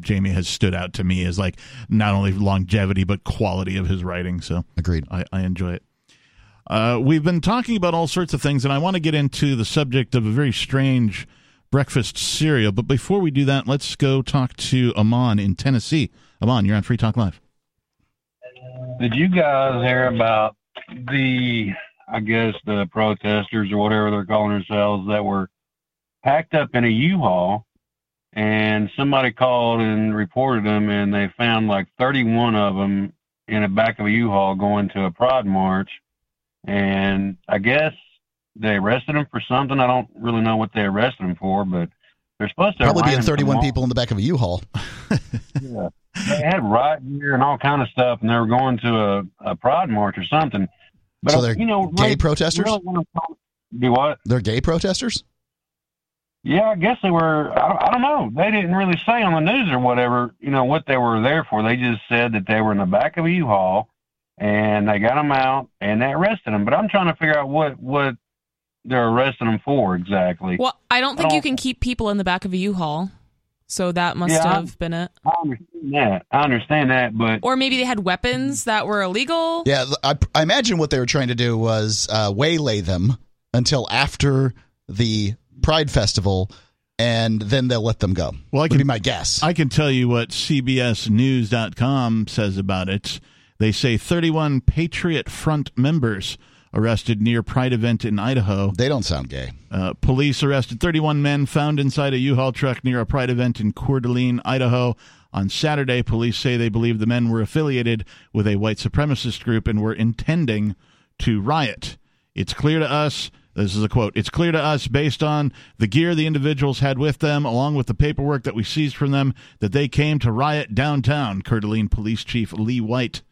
Jamie has stood out to me as like not only longevity but quality of his writing. So Agreed. I, I enjoy it. Uh, we've been talking about all sorts of things, and I want to get into the subject of a very strange breakfast cereal. But before we do that, let's go talk to Amon in Tennessee. Amon, you're on Free Talk Live. Did you guys hear about the, I guess, the protesters or whatever they're calling themselves that were packed up in a U-Haul and somebody called and reported them and they found like 31 of them in the back of a U-Haul going to a pride march. And I guess they arrested them for something. I don't really know what they arrested them for, but they're supposed to Probably being arraign them 31 people in the back of a U-Haul. (laughs) Yeah. They had riot gear and all kind of stuff, and they were going to a, a pride march or something. But So they're you know, gay really- protesters? really Do what? They're gay protesters? Yeah, I guess they were. I don't, I don't know. They didn't really say on the news or whatever. You know what they were there for. They just said that they were in the back of a U-Haul, and they got them out and they arrested them. But I'm trying to figure out what what they're arresting them for exactly. Well, I don't think I you don't- can keep people in the back of a U-Haul. So that must Yeah, I- have been it. I understand that. I understand that, but Or maybe they had weapons that were illegal. Yeah, I, I imagine what they were trying to do was uh, waylay them until after the Pride Festival, and then they'll let them go. Well, I Would can- be my guess. I can tell you what CBSNews.com says about it. They say 31 Patriot Front members arrested near Pride event in Idaho. they don't sound gay. Uh, police arrested 31 men found inside a U-Haul truck near a Pride event in Coeur d'Alene, Idaho. On Saturday, police say they believe the men were affiliated with a white supremacist group and were intending to riot. It's clear to us, this is a quote, it's clear to us based on the gear the individuals had with them, along with the paperwork that we seized from them, that they came to riot downtown, Coeur d'Alene Police Chief Lee White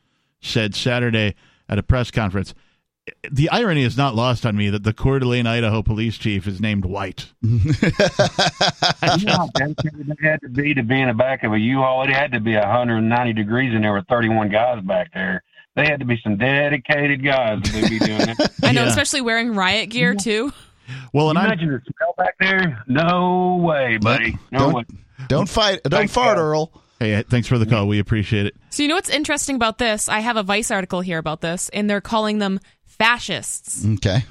said Saturday at a press conference. The irony is not lost on me that the Coeur d'Alene, Idaho police chief is named White. (laughs) you know how dedicated they had to be to be in the back of a U-Haul. It had to be 190 degrees, and there were 31 guys back there. They had to be some dedicated guys to be doing it. (laughs) I know, Yeah. especially wearing riot gear too. Well, and you I'm, imagine the smell back there? No way, buddy. No Don't- way. Don't fight. Don't Thanks, fart, guys. Earl. hey, uh, thanks for the call. We appreciate it. So you know what's interesting about this? I have a Vice article here about this, and they're calling them fascists, Okay.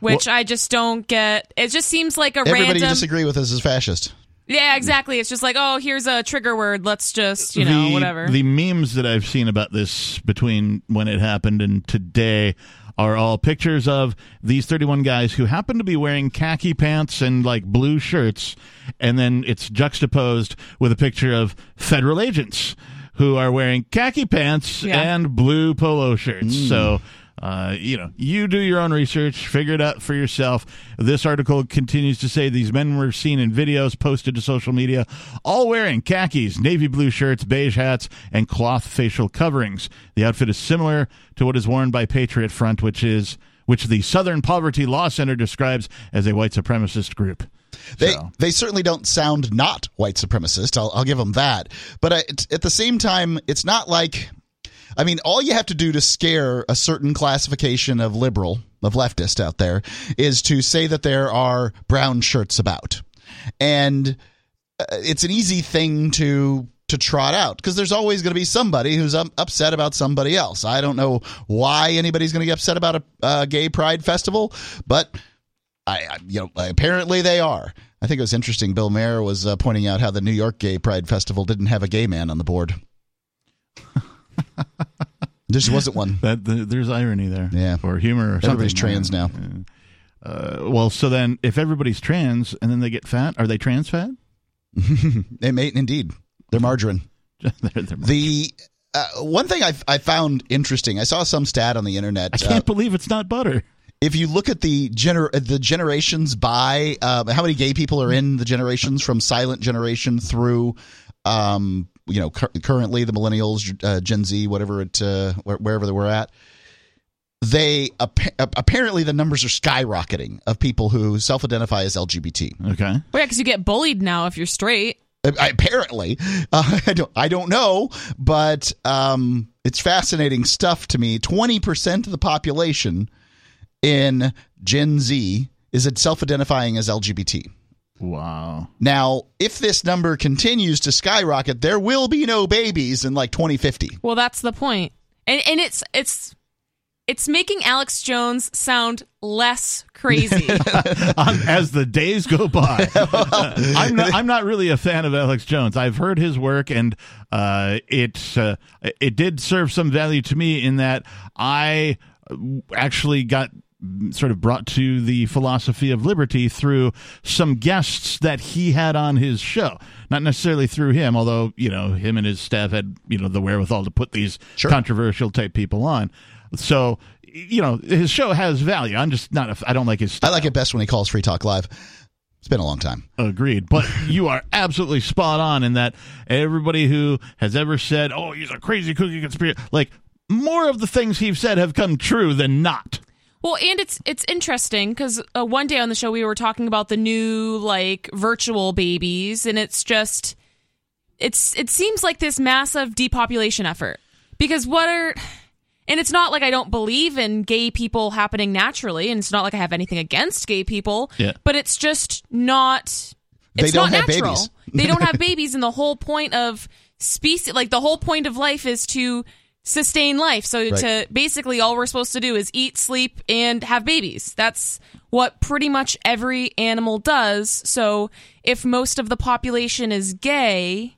which I just don't get. It just seems like a Everybody you random. disagree with us as fascist. Yeah, exactly. It's just like, oh, here's a trigger word. Let's just, you know, the, whatever. The memes that I've seen about this between when it happened and today are all pictures of these 31 guys who happen to be wearing khaki pants and like blue shirts, and then it's juxtaposed with a picture of federal agents who are wearing khaki pants Yeah. and blue polo shirts. So. Hmm. Uh, you know, you do your own research, figure it out for yourself. This article continues to say these men were seen in videos posted to social media, all wearing khakis, navy blue shirts, beige hats, and cloth facial coverings. The outfit is similar to what is worn by Patriot Front, which is which the Southern Poverty Law Center describes as a white supremacist group. They So- they certainly don't sound not white supremacist. I'll, I'll give them that. But I, at the same time, it's not like. I mean, all you have to do to scare a certain classification of liberal, of leftist out there, is to say that there are brown shirts about, and uh, it's an easy thing to to trot out because there's always going to be somebody who's um, upset about somebody else. I don't know why anybody's going to get upset about a, a gay pride festival, but I, I you know apparently they are. I think it was interesting. Bill Maher was uh, pointing out how the New York Gay Pride Festival didn't have a gay man on the board. (laughs) there just wasn't one. That th- there's irony there, Yeah. or humor. Or Everybody's something. trans now. Uh, well, so then if everybody's trans and then they get fat, are they trans fat? (laughs) They may indeed. They're margarine. (laughs) They're- they're- The uh, one thing I I found interesting. I saw some stat on the internet. I can't believe it's not butter. if you look at the gener- the generations by uh, how many gay people are in the generations from silent generation through um, you know cur- currently the millennials uh, gen z whatever it uh, wherever they were at they appa- apparently the numbers are skyrocketing of people who self-identify as lgbt Okay. well, yeah, because you get bullied now if you're straight. Uh, apparently uh, (laughs) I, don't, I don't know but um, it's fascinating stuff to me 20% of the population in gen z is it self-identifying as lgbt Wow. now if this number continues to skyrocket there will be no babies in like 2050 Well, that's the point. And and it's it's it's making Alex Jones sound less crazy. (laughs) Um, as the days go by, (laughs) I'm not. I'm not really a fan of Alex Jones. I've heard his work, and uh, it uh, it did serve some value to me in that I actually got sort of brought to the philosophy of liberty through some guests that he had on his show not necessarily through him although you know him and his staff had you know the wherewithal to put these Sure. controversial type people on so you know his show has value i'm just not a, i don't like his i like it best when he calls free talk live it's been a long time Agreed. But (laughs) you are absolutely spot on in that everybody who has ever said, oh, he's a crazy cookie conspiracy, like more of the things he's said have come true than not. Well, and it's it's interesting because uh, one day on the show we were talking about the new like virtual babies, and it's just it's it seems like this massive depopulation effort because what are and it's not like I don't believe in gay people happening naturally, and it's not like I have anything against gay people. Yeah. But it's just not. They It's don't not have natural. babies. they don't have (laughs) babies, and the whole point of species, like the whole point of life, is to sustain life. So Right. to basically all we're supposed to do is eat, sleep, and have babies. That's what pretty much every animal does. So if most of the population is gay,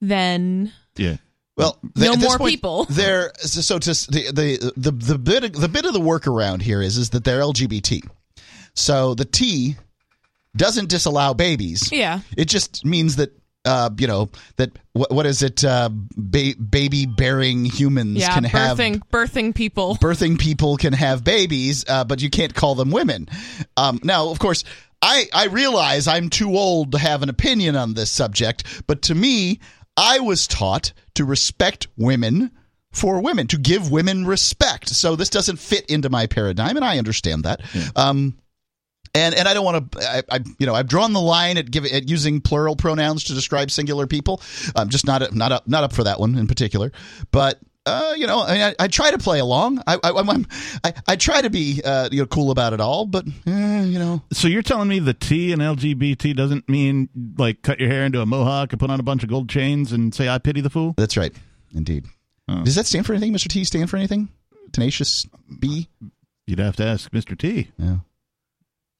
then Yeah. Well, No th- at this more point, people. (laughs) There, so, so to the, the the the bit of, the bit of the workaround here is is that they're LGBT. So the T doesn't disallow babies. yeah. It just means that uh, you know that what, what is it? Uh, ba- baby bearing humans Yeah, can have birthing birthing people. (laughs) birthing people can have babies, uh, but you can't call them women. Um, now, of course, I, I realize I'm too old to have an opinion on this subject, but to me, I was taught to respect women for women, to give women respect. So this doesn't fit into my paradigm, and I understand that. Um, and and I don't want to. I, I you know I've drawn the line at giving at using plural pronouns to describe singular people. I'm just not not up not up for that one in particular. But uh, you know, I, mean, I, I try to play along. I I, I'm, I, I try to be uh, you know cool about it all. But eh, you know, So you're telling me the T in LGBT doesn't mean like cut your hair into a mohawk and put on a bunch of gold chains and say I pity the fool? that's right, indeed. Does that stand for anything, Mister T? Stand for anything? Tenacious B. You'd have to ask Mr. T. Yeah.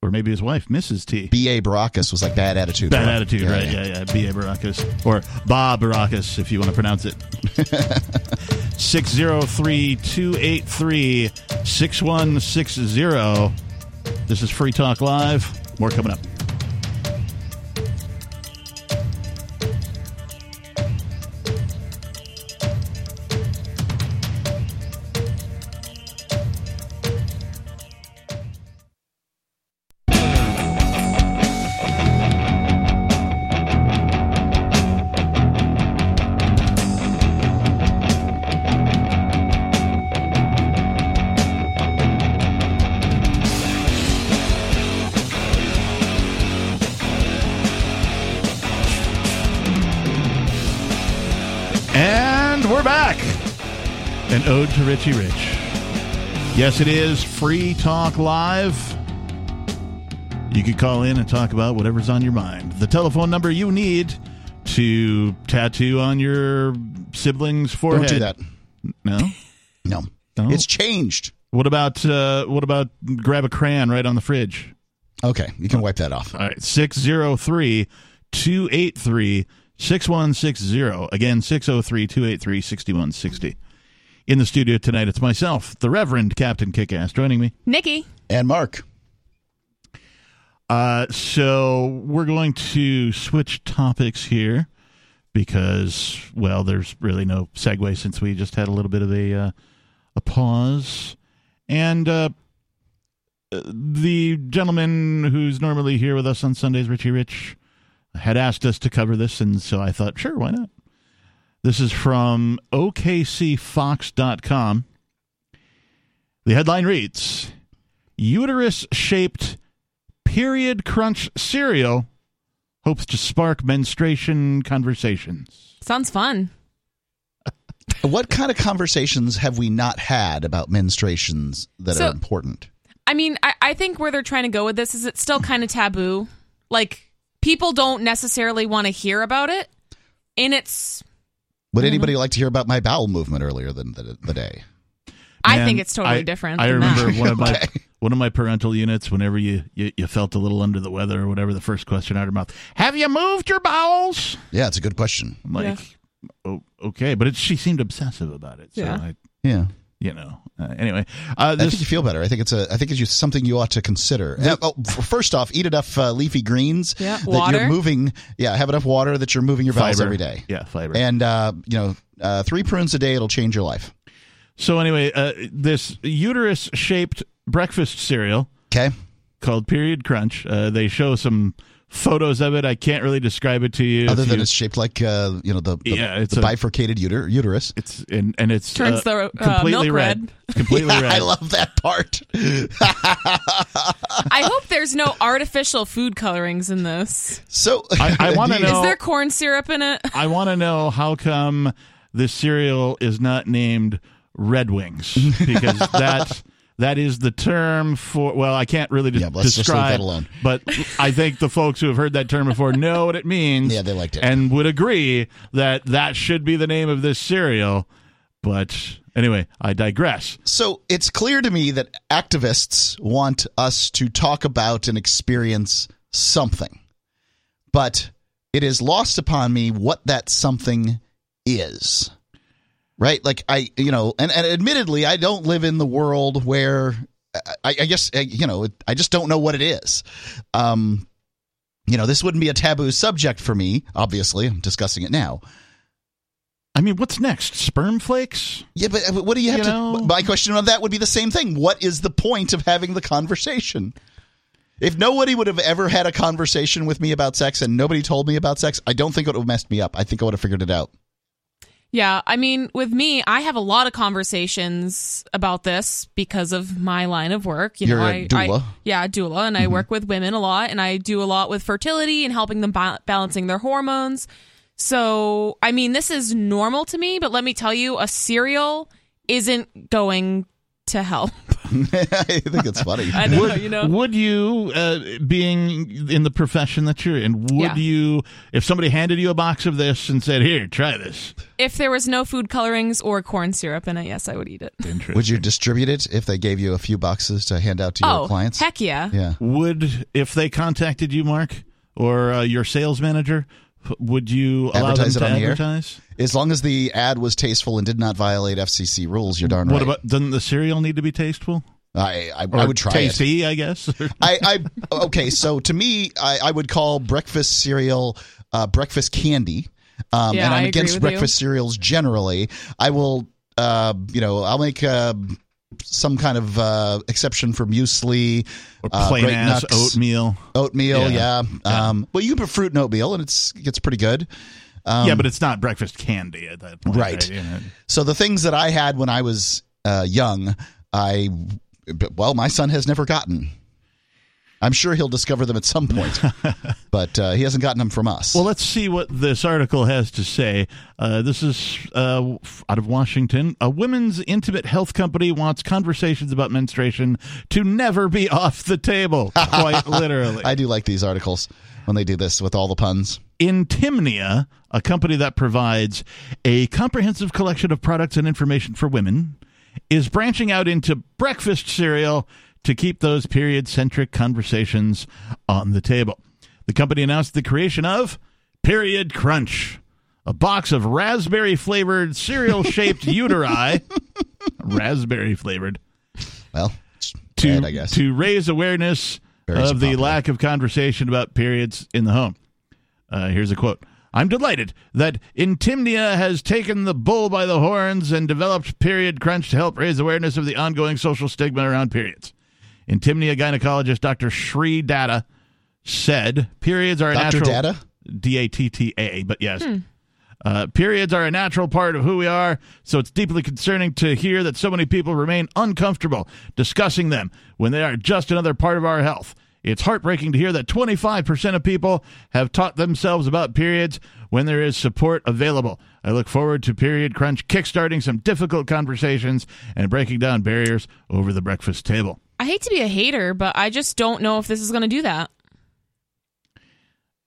Or maybe his wife, Mrs. T. B.A. Baracus was like bad attitude. Bad right? attitude, Yeah, right? yeah. Yeah, yeah. B.A. Baracus. Or Bob Baracus, if you want to pronounce it. (laughs) 603 283 6160. This is Free Talk Live. More coming up. To Richie Rich. Yes, it is Free Talk Live. You can call in and talk about whatever's on your mind. The telephone number you need to tattoo on your sibling's forehead. Don't do that. No. (laughs) No. No? It's changed. What about uh, what about grab a crayon right on the fridge? Okay, you can wipe that off. All right, 603 283 6160. Again, 603 283 6160. In the studio tonight, it's myself, the Reverend Captain Kickass, joining me. Nikki. And Mark. Uh, so we're going to switch topics here because, well, there's really no segue since we just had a little bit of a uh, a pause, and uh, the gentleman who's normally here with us on Sundays, Richie Rich, had asked us to cover this, and so I thought, sure, why not? This is from OKCFox.com. The headline reads Uterus shaped period crunch cereal hopes to spark menstruation conversations. Sounds fun. (laughs) What kind of conversations have we not had about menstruations that So- are important? I mean, I, I think where they're trying to go with this is it's still kind of taboo. Like, people don't necessarily want to hear about it. And it's, Would mm-hmm. anybody like to hear about my bowel movement earlier than the, the day? I think it's totally I- different. I than remember that. one of my (laughs) Okay. one of my parental units. Whenever you, you you felt a little under the weather or whatever, the first question out of her mouth: "Have you moved your bowels?" Yeah, it's a good question. I'm like, oh, okay, but it, she seemed obsessive about it. So Yeah. I, Yeah. You know, uh, anyway, uh, I think you feel better. I think it's a. I think it's just something you ought to consider. Uh, oh, first off, eat enough uh, leafy greens. Yeah, that water. You're moving. Yeah, have enough water that you're moving your bowels every day. yeah, fiber. And uh, you know, uh, three prunes a day. It'll change your life. so anyway, uh, this uterus shaped breakfast cereal Okay. called Period Crunch. Uh, they show some photos of it. I can't really describe it to you. Other If than you- it's shaped like uh, you know the, the, Yeah, it's the a- bifurcated uter- uterus. it's and and it's Turns uh, the, uh, completely milk red. red. It's (laughs) completely red. I love that part. (laughs) I hope there's no artificial food colorings in this. So I- I (laughs) wanna know- Is there corn syrup in it? I want to know how come this cereal is not named Red Wings because that that is the term for. Well, I can't really de- Yeah, let's just leave describe, that alone. but (laughs) I think the folks who have heard that term before know what it means. Yeah, they liked it. and would agree that that should be the name of this cereal. But anyway, I digress. So it's clear to me that activists want us to talk about and experience something, but it is lost upon me what that something is. Right? Like, I, you know, and, and admittedly, I don't live in the world where I, I guess, you know, I just don't know what it is. Um, you know, this wouldn't be a taboo subject for me, obviously. I'm discussing it now. I mean, what's next? Sperm flakes? Yeah, but what do you have You to? know? My question on that would be the same thing. What is the point of having the conversation? If nobody would have ever had a conversation with me about sex and nobody told me about sex, I don't think it would have messed me up. I think I would have figured it out. Yeah, I mean, with me, I have a lot of conversations about this because of my line of work. You You're know, a I, doula. I yeah, doula, and I mm-hmm. work with women a lot, and I do a lot with fertility and helping them ba- balancing their hormones. So, I mean, this is normal to me, but let me tell you, a cereal isn't going to help. (laughs) I think it's funny. I know, would, you know. would you, uh, being in the profession that you're in, would Yeah. you, if somebody handed you a box of this and said, "Here, try this," If there was no food colorings or corn syrup in it, yes, I would eat it. Interesting. Would you distribute it if they gave you a few boxes to hand out to your oh, clients? heck yeah. Yeah. Would if they contacted you, Mark, or uh, your sales manager, f- would you allow Advertise them it to on the air? As long as the ad was tasteful and did not violate FCC rules, you're darn right. What right. about doesn't the cereal need to be tasteful? I, I, Or I would try it. tasty, I guess. (laughs) I, I okay. So to me, I, I would call breakfast cereal uh, breakfast candy, um, Yeah, and I'm I against with breakfast cereals generally. I will, uh, you know, I'll make uh, some kind of uh, exception for muesli, or uh, plain Great ass Nuts, oatmeal. oatmeal. Yeah. Yeah. Um, well, you can put fruit and oatmeal, and it's it gets pretty good. Um, yeah, but it's not breakfast candy at that point, Right. Yeah. So the things that I had when I was uh, young, I well, my son has never gotten. I'm sure he'll discover them at some point, (laughs) but uh, he hasn't gotten them from us. Well, let's see what this article has to say. Uh, this is uh, out of Washington. A women's intimate health company wants conversations about menstruation to never be (laughs) off the table, quite (laughs) literally. I do like these articles when they do this with all the puns. Intimina, a company that provides a comprehensive collection of products and information for women, is branching out into breakfast cereal to keep those period centric conversations on the table. The company announced the creation of Period Crunch, a box of raspberry flavored cereal shaped (laughs) uteri, raspberry flavored, Well, it's to, bad, I guess. to raise awareness of the popular. lack of conversation about periods in the home. Uh, here's a quote. I'm delighted that Intimina has taken the bull by the horns and developed Period Crunch to help raise awareness of the ongoing social stigma around periods. Intimina gynecologist Dr. Shree Datta said periods are a Dr. natural Datta? D A T T A, but yes. Uh, periods are a natural part of who we are, so it's deeply concerning to hear that so many people remain uncomfortable discussing them when they are just another part of our health. It's heartbreaking to hear that 25% of people have taught themselves about periods when there is support available. I look forward to Period Crunch kickstarting some difficult conversations and breaking down barriers over the breakfast table. I hate to be a hater, but I just don't know if this is going to do that.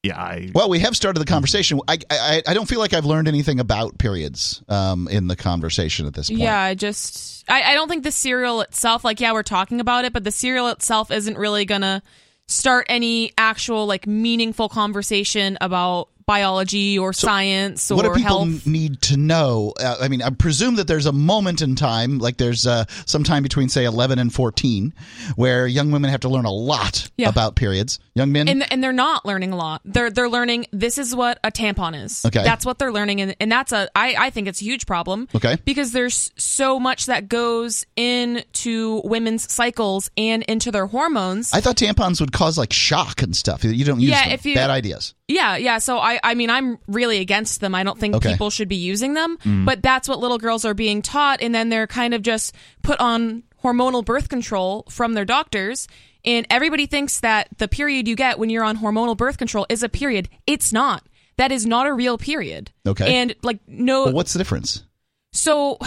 Yeah, I Well, we have started the conversation. I, I I don't feel like I've learned anything about periods um, in the conversation at this point. Yeah, I just I, I don't think the cereal itself, like yeah, we're talking about it, but the cereal itself isn't really gonna start any actual like meaningful conversation about biology or science or what do people health. need to know? Uh, I mean, I presume that there's a moment in time, like there's uh, some time between, say, 11 and 14, where young women have to learn a lot Yeah. about periods. Young men, and and they're not learning a lot. They're they're learning this is what a tampon is. Okay. That's what they're learning and, and that's a I, I think it's a huge problem. Okay. Because there's so much that goes into women's cycles and into their hormones. I thought tampons would cause like shock and stuff. You don't use Yeah, them. if you- Bad ideas. Yeah, yeah. So I, I mean, I'm really against them. I don't think Okay. people should be using them. Mm. But that's what little girls are being taught, and then they're kind of just put on hormonal birth control from their doctors. And everybody thinks that the period you get when you're on hormonal birth control is a period. It's not. That is not a real period. Okay. And like no. Well, what's the difference? so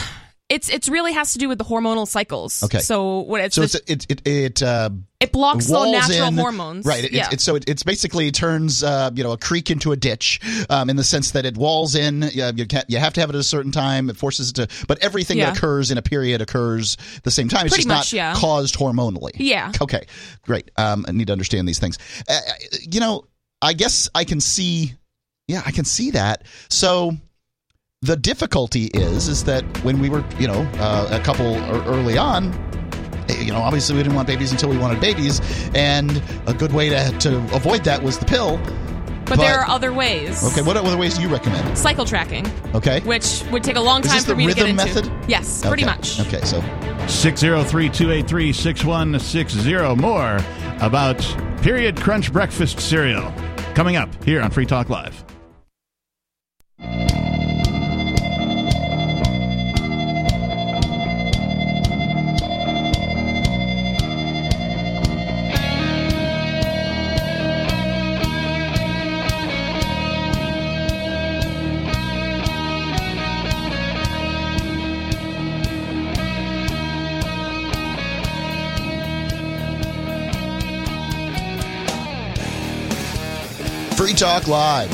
it's it's really has to do with the hormonal cycles. Okay. So what it's So it's, it it it uh, it blocks the natural in- hormones. Right. It, yeah. it's, so it, it's basically turns uh, you know a creek into a ditch um, in the sense that it walls in. Uh, you can't, you have to have it at a certain time. It forces it to. But everything Yeah. that occurs in a period occurs the same time. It's Pretty just much, not yeah. caused hormonally. Yeah. Okay. Great. Um, I need to understand these things. Uh, you know, I guess I can see. Yeah, I can see that. So the difficulty is is that when we were you know uh, a couple early on eh, you know obviously we didn't want babies until we wanted babies and a good way to, to avoid that was the pill but, there are other ways. okay what other ways do you recommend cycle tracking. okay which would take a long Is time this for the me to get rhythm into. method? Yes, pretty much. okay so 603 283 6160. More about Period Crunch Breakfast Cereal coming up here on Free Talk Live. Free Talk Live.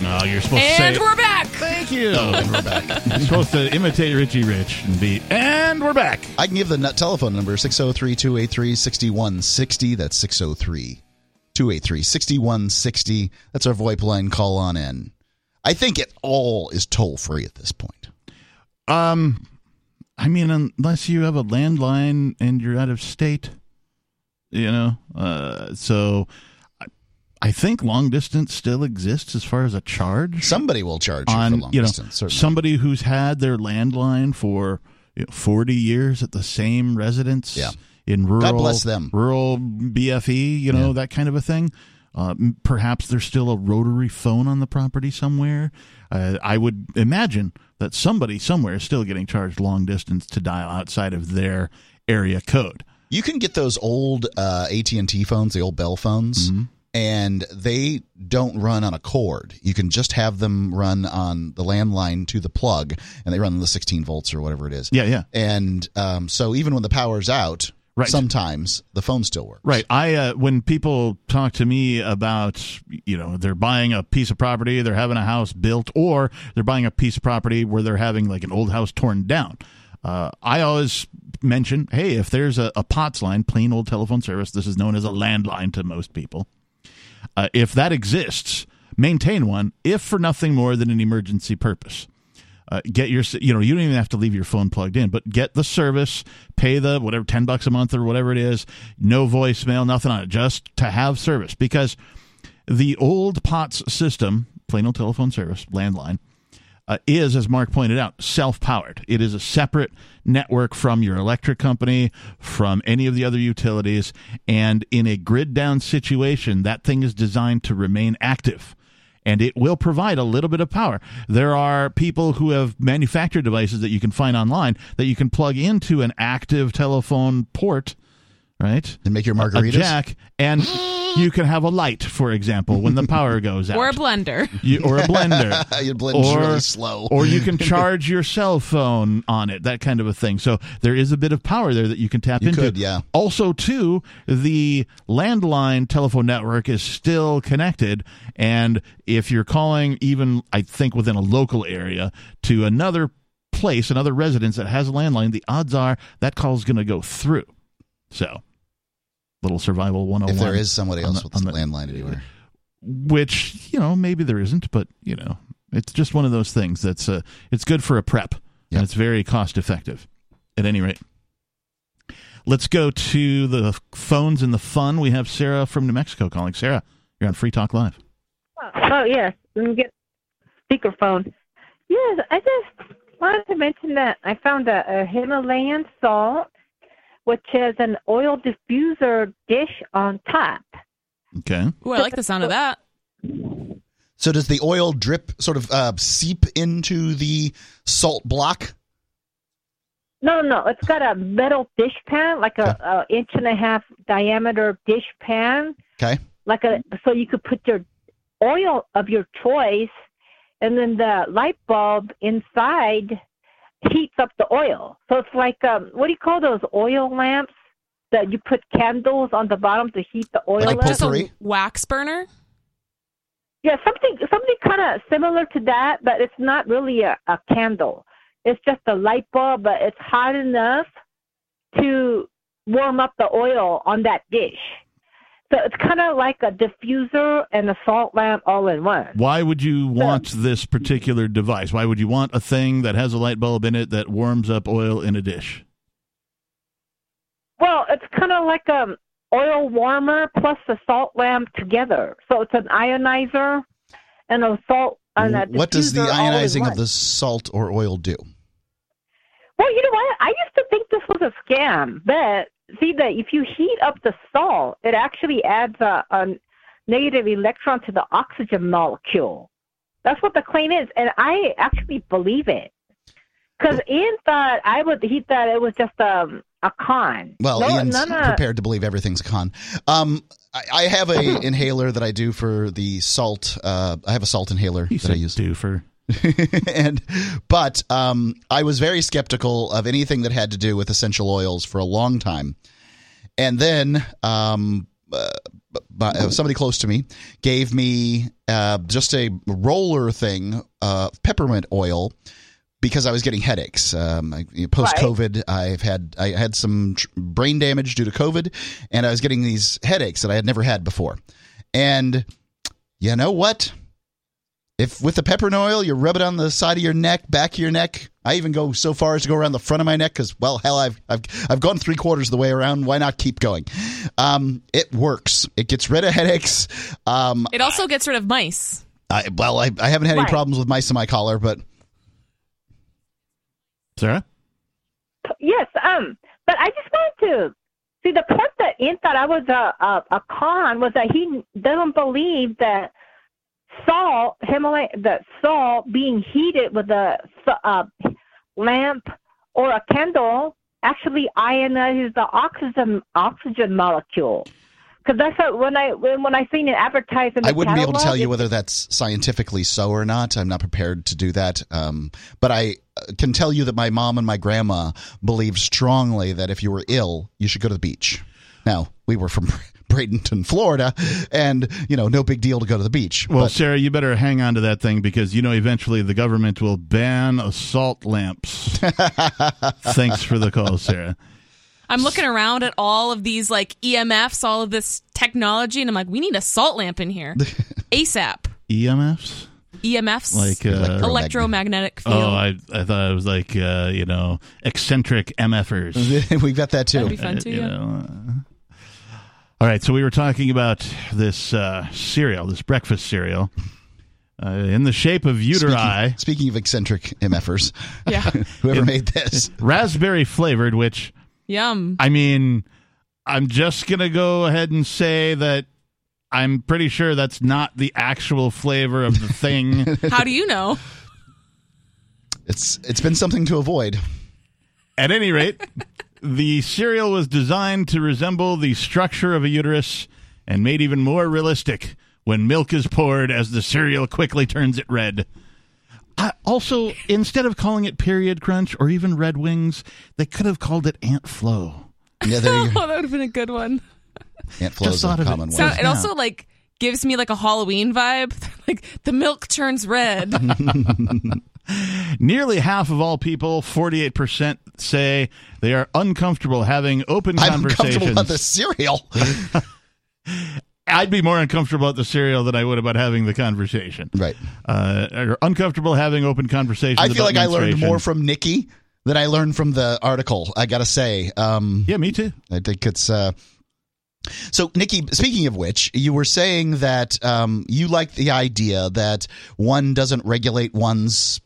No, you're supposed to And we're back. Thank you. Oh, we're back. (laughs) You're supposed to imitate Richie Rich and be. And we're back. I can give the nut telephone number 603 283 6160. That's 603 283 6160. That's our VoIP line. Call on in. I think it all is toll free at this point. Um, I mean, unless you have a landline and you're out of state, you know. Uh, so I, think long distance still exists as far as a charge. Somebody will charge you on for long you know distance. Certainly. somebody who's had their landline for you know, 40 years at the same residence Yeah. in rural God bless them. rural BFE you know Yeah. that kind of a thing uh, perhaps there's still a rotary phone on the property somewhere uh, I would imagine that somebody somewhere is still getting charged long distance to dial outside of their area code You can get those old uh, AT and T phones, the old Bell phones, Mm-hmm. And they don't run on a cord. You can just have them run on the landline to the plug, and they run on the 16 volts or whatever it is. yeah yeah And um, so even when the power's out, Right. sometimes the phone still works. Right. I uh, when people talk to me about you know they're buying a piece of property, they're having a house built, or they're buying a piece of property where they're having like an old house torn down. Uh, I always mention, hey, if there's a, a POTS line, plain old telephone service, this is known as a landline to most people. Uh, if that exists, maintain one, if for nothing more than an emergency purpose. Uh, get your, you know, you don't even have to leave your phone plugged in, but get the service, pay the whatever ten bucks a month or whatever it is, no voicemail, nothing on it, just to have service because the old POTS system, plain old telephone service, landline, uh, is, as Mark pointed out, self powered. It is a separate network from your electric company, from any of the other utilities. And in a grid down situation, that thing is designed to remain active. And it will provide a little bit of power. There are people who have manufactured devices that you can find online that you can plug into an active telephone port, right? And make your margaritas. A jack, and you can have a light, for example, when the power (laughs) goes out Or a blender. you, or a blender. (laughs) Your blend's or, really slow. or you can (laughs) charge your cell phone on it, that kind of a thing. So there is a bit of power there that you can tap You into. could, yeah. Also, too, the landline telephone network is still connected, and if you're calling, even I think within a local area, to another place, another residence that has a landline, the odds are that call is going to go through. So, little survival 101. if there is somebody else the- with on the- landline anywhere. which you know maybe there isn't but you know it's just one of those things that's uh, it's good for a prep Yep. and it's very cost effective at any rate let's go to the phones and the fun we have sarah from new mexico calling sarah you're on free talk live Oh yes, let me get speakerphone. Yes, I just wanted to mention that I found a, a Himalayan salt, which has an oil diffuser dish on top. okay Ooh, I like the sound of that. So does the oil drip sort of uh, seep into the salt block? No, no, it's got a metal dish pan, like a, a inch and a half diameter dish pan, Okay. like a so you could put your oil of your choice, and then the light bulb inside heats up the oil. So it's like um, what do you call those oil lamps that you put candles on the bottom to heat the oil Like a up? Just a wax burner. Yeah, something something kind of similar to that, but it's not really a, a candle. It's just a light bulb, but it's hot enough to warm up the oil on that dish. So it's kind of like a diffuser and a salt lamp all in one. why would you want this particular device why would you want a thing that has a light bulb in it that warms up oil in a dish Well, it's kind of like a oil warmer plus the salt lamp together. So it's an ionizer and a salt and a what does the diffuser all in ionizing of the salt or oil do? Well, you know what? I used to think this was a scam, but see that if you heat up the salt, it actually adds a, a negative electron to the oxygen molecule. That's what the claim is, and I actually believe it. Because Ian thought I would, he thought it was just um, a con. Well, no, Ian's none of, prepared to believe everything's a con. Um, I, I have a (laughs) inhaler that I do for the salt. Uh, I have a salt inhaler he that I said use. do for (laughs) and but um, I was very skeptical of anything that had to do with essential oils for a long time, and then um, uh, somebody close to me gave me uh, just a roller thing, uh, peppermint oil, because I was getting headaches. Um, Post COVID, I've had I had some tr- brain damage due to COVID, and I was getting these headaches that I had never had before. And you know what? If with the peppermint oil, you rub it on the side of your neck, back of your neck. I even go so far as to go around the front of my neck because, well, hell, I've I've I've gone three quarters of the way around. Why not keep going? Um, it works. It gets rid of headaches. Um, It also gets rid of mice. I, well, I, I haven't had any problems with mice in my collar, but Sarah? Yes, um, but I just wanted to see the part that Ian thought I was a, a a con was that he doesn't believe that salt, Himalayan, that salt being heated with a, uh, lamp or a candle actually ionizes the oxygen oxygen molecule. Because that's what, when I when, when I seen it advertised in the I wouldn't be able to tell you whether that's scientifically so or not. I'm not prepared to do that. Um, but I uh, can tell you that my mom and my grandma believed strongly that if you were ill, you should go to the beach. Now, we were from Bradenton, Florida, and, you know, no big deal to go to the beach. Well, but Sarah, you better hang on to that thing because you know eventually the government will ban assault lamps. (laughs) Thanks for the call, Sarah. I'm looking around at all of these like EMFs, all of this technology, and I'm like, we need a salt lamp in here. (laughs) ASAP. EMFs, EMFs. like uh, electromagnetic field. Oh, I I thought it was like uh, you know eccentric MFers. (laughs) We've got that too. That'd be fun too. You yeah. know, uh, all right, so we were talking about this uh, cereal, this breakfast cereal, uh, in the shape of uteri, Speaking, speaking of eccentric MFers, (laughs) Yeah. (laughs) whoever made this. raspberry flavored. Which Yum. I mean, I'm just gonna go ahead and say that I'm pretty sure that's not the actual flavor of the thing. (laughs) How do you know? It's It's been something to avoid. At any rate, the cereal was designed to resemble the structure of a uterus and made even more realistic when milk is poured as the cereal quickly turns it red. Uh, also, instead of calling it Period Crunch or even Red Wings, they could have called it Aunt Flo. Yeah, there you (laughs) oh, that would have been a good one. Aunt Flo's Just a thought of it. common So it also like gives me like a Halloween vibe. (laughs) like the milk turns red. (laughs) Nearly half of all people, 48%, say they are uncomfortable having open I'm uncomfortable conversations. about the cereal. (laughs) I'd be more uncomfortable about the cereal than I would about having the conversation. right. Uh, or uncomfortable having open conversations. I feel like I learned more from Nikki than I learned from the article. I gotta say, um, Yeah, me too. I think it's. Uh, so, Nikki, speaking of which, you were saying that um, you like the idea that one doesn't regulate one's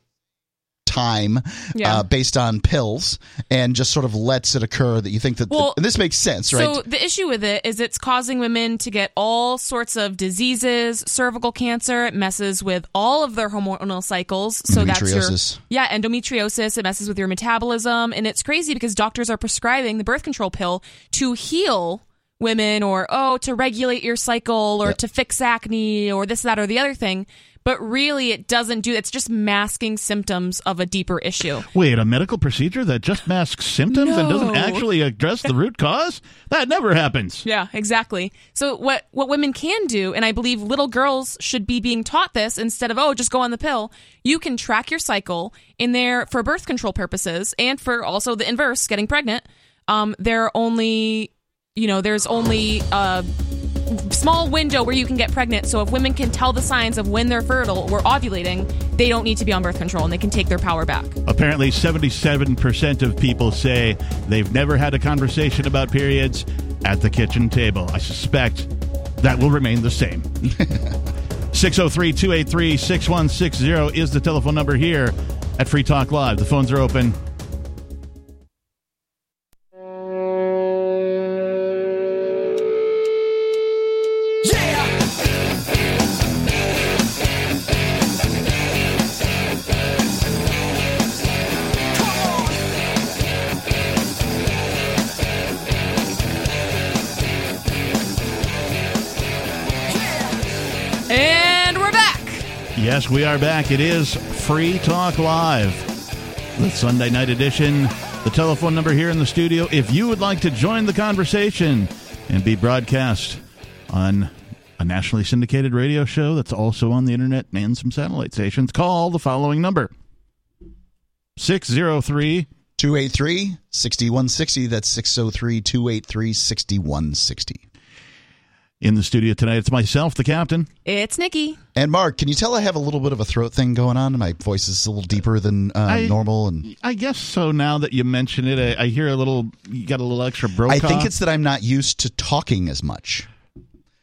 time Yeah. uh, based on pills and just sort of lets it occur that you think that Well, and this makes sense right So the issue with it is it's causing women to get all sorts of diseases, cervical cancer. It messes with all of their hormonal cycles. So that's your yeah endometriosis. It messes with your metabolism, and it's crazy because doctors are prescribing the birth control pill to heal women or oh to regulate your cycle or Yep. to fix acne or this that or the other thing. But really, it doesn't do. It's just masking symptoms of a deeper issue. Wait, a medical procedure that just masks symptoms and doesn't actually address the root cause? That never happens. Yeah, exactly. So what what women can do, and I believe little girls should be being taught this instead of oh just go on the pill. You can track your cycle in there for birth control purposes and for also the inverse, getting pregnant. Um, there are only you know there's only a small window where you can get pregnant. So if women can tell the signs of when they're fertile or ovulating, they don't need to be on birth control and they can take their power back. Apparently, 77% of people say they've never had a conversation about periods at the kitchen table. I suspect that will remain the same. (laughs) 603 283 6160 is the telephone number here at Free Talk Live. The phones are open. Yes, we are back. It is Free Talk Live, the Sunday night edition. The telephone number here in the studio, if you would like to join the conversation and be broadcast on a nationally syndicated radio show that's also on the internet and some satellite stations. Call the following number 603 283 6160. That's 603 283 6160. In the studio tonight, it's myself, the captain. It's Nikki. And Mark, can you tell I have a little bit of a throat thing going on? My voice is a little deeper than uh, I- normal, and I guess so. Now that you mention it, I, I hear a little. You got a little extra broke. I think it's that I'm not used to talking as much.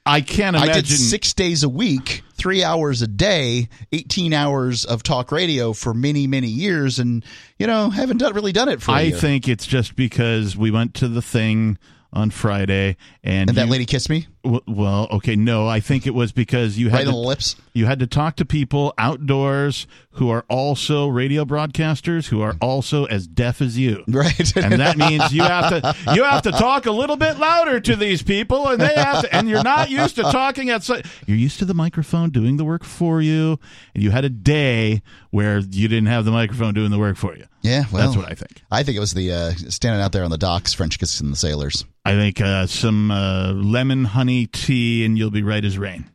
I can't I imagine. did six days a week, three hours a day, 18 hours of talk radio for many, many years, and you know haven't done, really done it for. a I year. think it's just because we went to the thing on Friday, and, And that you- lady kissed me w- Well, okay, no, I think it was because you had right to, the lips. you had to talk to people outdoors who are also radio broadcasters who are also as deaf as you. Right. and that means you have to you have to talk a little bit louder to these people and they have to and you're not used to talking at you're used to the microphone doing the work for you and you had a day where you didn't have the microphone doing the work for you Yeah, well, that's what i think I think it was the uh, standing out there on the docks, French kissing the sailors. i think uh, some uh, lemon honey tea and you'll be right as rain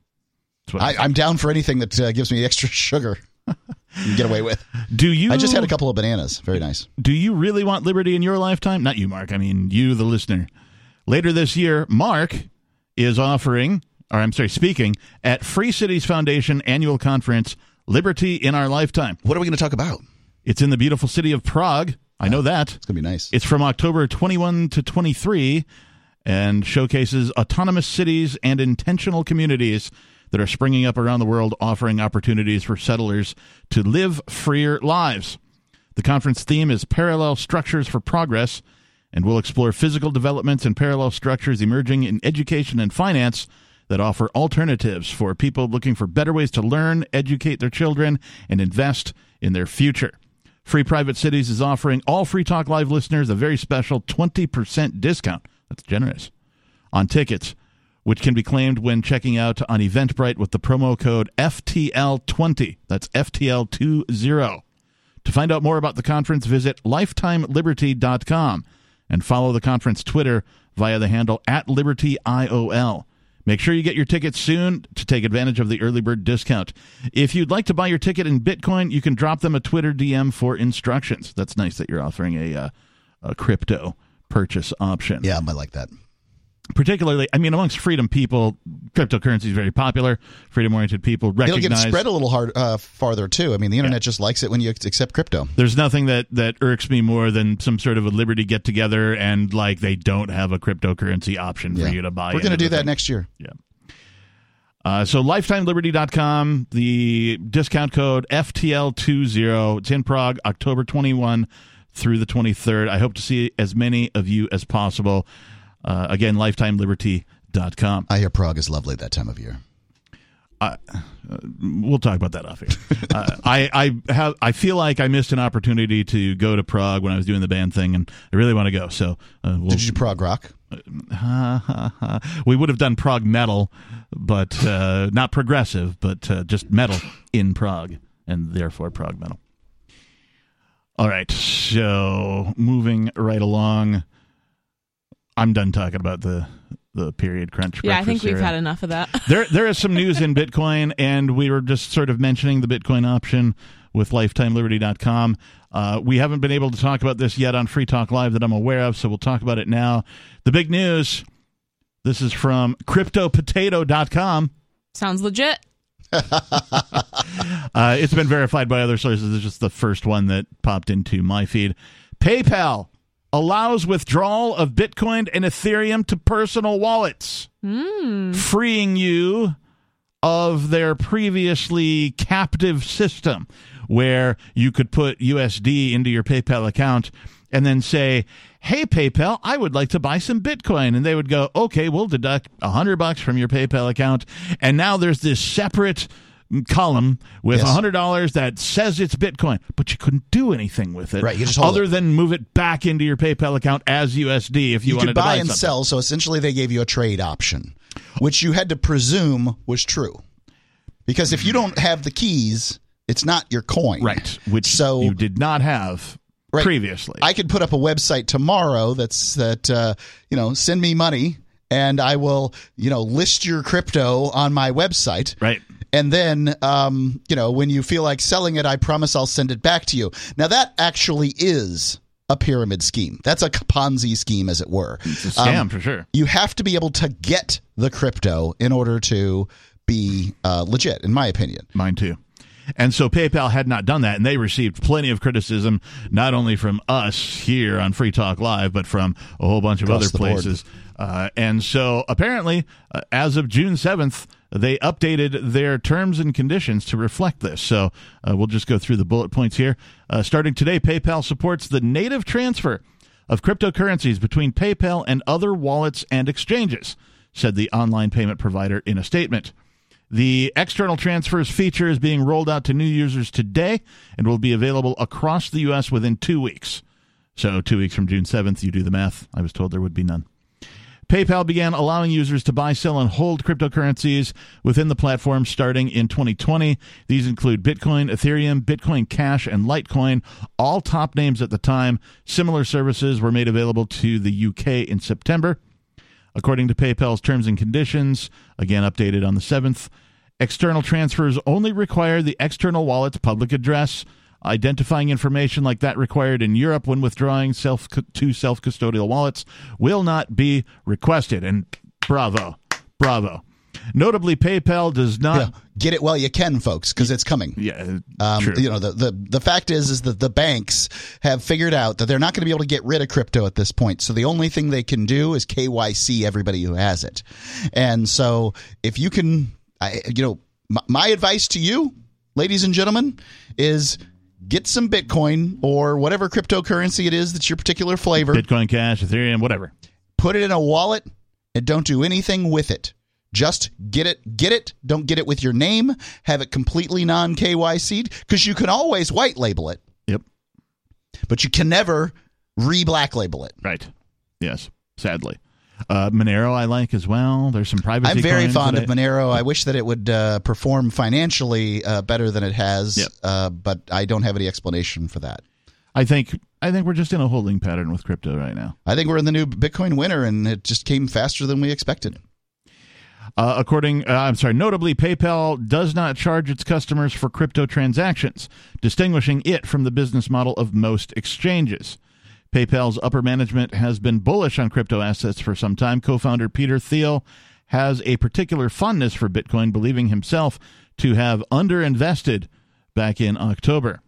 I, I'm down for anything that uh, gives me extra (laughs) sugar. you get away with. do you I just had a couple of bananas. Very nice. do you really want liberty in your lifetime? Not you, Mark. I mean, you, the listener. Later this year, Mark is offering, or I'm sorry, speaking at Free Cities Foundation annual conference, Liberty in Our Lifetime. What are we going to talk about? It's in the beautiful city of Prague. I know that. It's going to be nice. It's from October 21 to 23 and showcases autonomous cities and intentional communities that are springing up around the world, offering opportunities for settlers to live freer lives. The conference theme is Parallel Structures for Progress, and will explore physical developments and parallel structures emerging in education and finance that offer alternatives for people looking for better ways to learn, educate their children, and invest in their future. Free Private Cities is offering all Free Talk Live listeners a very special 20% discount. That's generous. On tickets, which can be claimed when checking out on Eventbrite with the promo code FTL20. That's FTL20. To find out more about the conference, visit lifetimeliberty.com and follow the conference Twitter via the handle at LibertyIOL. Make sure you get your tickets soon to take advantage of the early bird discount. If you'd like to buy your ticket in Bitcoin, you can drop them a Twitter DM for instructions. That's nice that you're offering a, uh, a crypto purchase option yeah, I like that. particularly i mean amongst freedom people cryptocurrency is very popular freedom oriented people It'll recognize get spread a little hard uh, farther too. I mean, the internet just likes it when you accept crypto. there's nothing that that irks me more than some sort of a liberty get together and like they don't have a cryptocurrency option for Yeah. you to buy We're going to do that thing. next year. Yeah. Uh, so lifetimeliberty.com, the discount code FTL20. It's in Prague, October 21 through the 23rd. I hope to see as many of you as possible. Uh, again, lifetimeliberty.com. I hear Prague is lovely that time of year. we'll talk about that off here. (laughs) uh, I I have I feel like I missed an opportunity to go to Prague when I was doing the band thing, and I really want to go. So uh, we'll, Did you do Prague rock? (laughs) we would have done Prague metal, but uh, not progressive, but uh, just metal in Prague, and therefore Prague metal. All right, so moving right along, I'm done talking about the the period crunch. Yeah, I think we've cereal. had enough of that. there (laughs) there is some news in Bitcoin, and we were just sort of mentioning the Bitcoin option with LifetimeLiberty.com. Uh, we haven't been able to talk about this yet on Free Talk Live that I'm aware of, so we'll talk about it now. The big news. This is from CryptoPotato.com. Sounds legit. Uh, it's been verified by other sources. It's just the first one that popped into my feed. PayPal allows withdrawal of Bitcoin and Ethereum to personal wallets, freeing you of their previously captive system where you could put USD into your PayPal account and then say, "Hey PayPal, I would like to buy some Bitcoin." And they would go, "Okay, we'll deduct a 100 bucks from your PayPal account." And now there's this separate column with a Yes. hundred dollars that says it's Bitcoin, but you couldn't do anything with it, Right, you just other it. than move it back into your PayPal account as USD if you, You, wanted could to buy buy and something. sell, so essentially they gave you a trade option, which you had to presume was true. Because if you don't have the keys, it's not your coin. right? Which So you did not have Right. previously. I could put up a website tomorrow that's that uh, you know send me money and I will, you know, list your crypto on my website. Right. And then, um, you know, when you feel like selling it, I promise I'll send it back to you. Now, that actually is a pyramid scheme. That's a Ponzi scheme, as it were. It's a scam um, for sure. You have to be able to get the crypto in order to be uh, legit, in my opinion. Mine too. And so PayPal had not done that, and they received plenty of criticism, not only from us here on Free Talk Live, but from a whole bunch of Across other places. Uh, and so apparently, uh, as of June 7th, they updated their terms and conditions to reflect this. So uh, we'll just go through the bullet points here. Uh, starting today, PayPal supports the native transfer of cryptocurrencies between PayPal and other wallets and exchanges, said the online payment provider in a statement. The external transfers feature is being rolled out to new users today and will be available across the U.S. within two weeks. So, two weeks from June 7th, you do the math. I was told there would be none. PayPal began allowing users to buy, sell, and hold cryptocurrencies within the platform starting in 2020. These include Bitcoin, Ethereum, Bitcoin Cash, and Litecoin, all top names at the time. Similar services were made available to the UK in September. According to PayPal's terms and conditions, again updated on the 7th, external transfers only require the external wallet's public address. Identifying information like that required in Europe when withdrawing self to self custodial wallets will not be requested. And bravo, bravo. Notably, PayPal does not yeah, get it while you can, folks, because it's coming. Yeah, um, true. you know the, the the fact is is that the banks have figured out that they're not going to be able to get rid of crypto at this point. So the only thing they can do is KYC everybody who has it. And so if you can, I, you know, my, my advice to you, ladies and gentlemen, is get some Bitcoin or whatever cryptocurrency it is that's your particular flavor. Bitcoin Cash, Ethereum, whatever. Put it in a wallet and don't do anything with it. Just get it, get it. Don't get it with your name. Have it completely non KYC'd because you can always white label it. Yep. But you can never re black label it. Right. Yes. Sadly. Uh, Monero, I like as well. There's some privacy. I'm very fond of I, Monero. I wish that it would uh, perform financially uh, better than it has, yep. uh, but I don't have any explanation for that. I think I think we're just in a holding pattern with crypto right now. I think we're in the new Bitcoin winter, and it just came faster than we expected. Uh, according, uh, I'm sorry, notably, PayPal does not charge its customers for crypto transactions, distinguishing it from the business model of most exchanges. PayPal's upper management has been bullish on crypto assets for some time. Co founder Peter Thiel has a particular fondness for Bitcoin, believing himself to have underinvested back in October.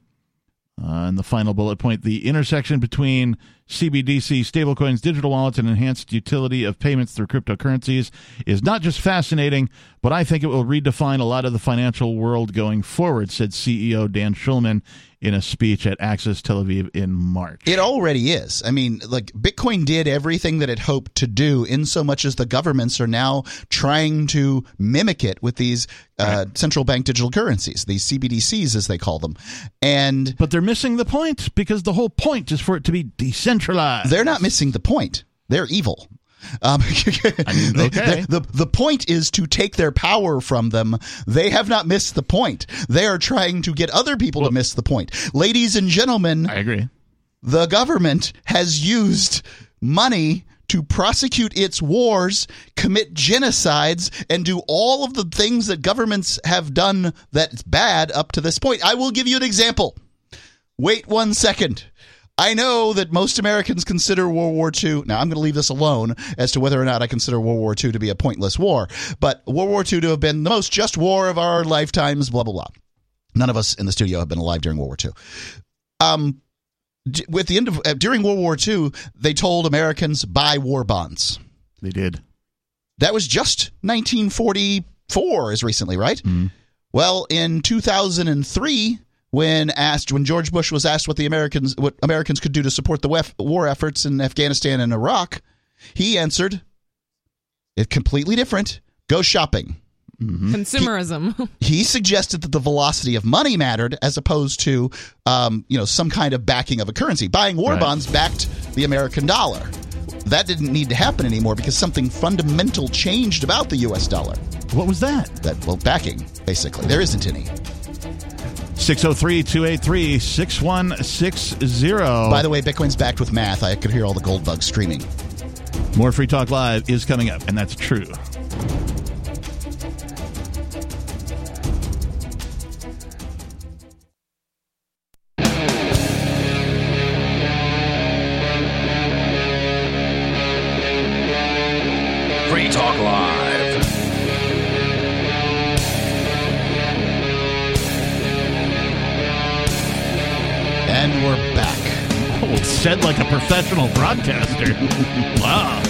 Uh, and the final bullet point the intersection between CBDC, stablecoins, digital wallets, and enhanced utility of payments through cryptocurrencies is not just fascinating, but I think it will redefine a lot of the financial world going forward, said CEO Dan Schulman in a speech at Access Tel Aviv in March. It already is. I mean, like Bitcoin did everything that it hoped to do, in so much as the governments are now trying to mimic it with these uh, right. central bank digital currencies, these CBDCs as they call them. And but they're missing the point because the whole point is for it to be decentralized. They're not missing the point. They're evil. Um, (laughs) okay. the, the, the point is to take their power from them. They have not missed the point. They are trying to get other people well, to miss the point. Ladies and gentlemen, I agree. The government has used money to prosecute its wars, commit genocides, and do all of the things that governments have done that's bad up to this point. I will give you an example. Wait one second. I know that most Americans consider World War II. Now, I'm going to leave this alone as to whether or not I consider World War II to be a pointless war, but World War II to have been the most just war of our lifetimes, blah, blah, blah. None of us in the studio have been alive during World War II. Um, with the end of uh, during World War II, they told Americans buy war bonds. They did. That was just 1944, as recently, right? Mm. Well, in 2003, when asked when George Bush was asked what the Americans what Americans could do to support the war efforts in Afghanistan and Iraq, he answered, "It's completely different. Go shopping." Mm-hmm. Consumerism. He, he, suggested that the velocity of money mattered as opposed to, um, you know, some kind of backing of a currency. Buying war right. bonds backed the American dollar. That didn't need to happen anymore because something fundamental changed about the U.S. dollar. What was that? That well, backing basically. There isn't any. 603 283 6160. By the way, Bitcoin's backed with math. I could hear all the gold bugs screaming. More Free Talk Live is coming up, and that's true. Said like a professional broadcaster. (laughs) wow.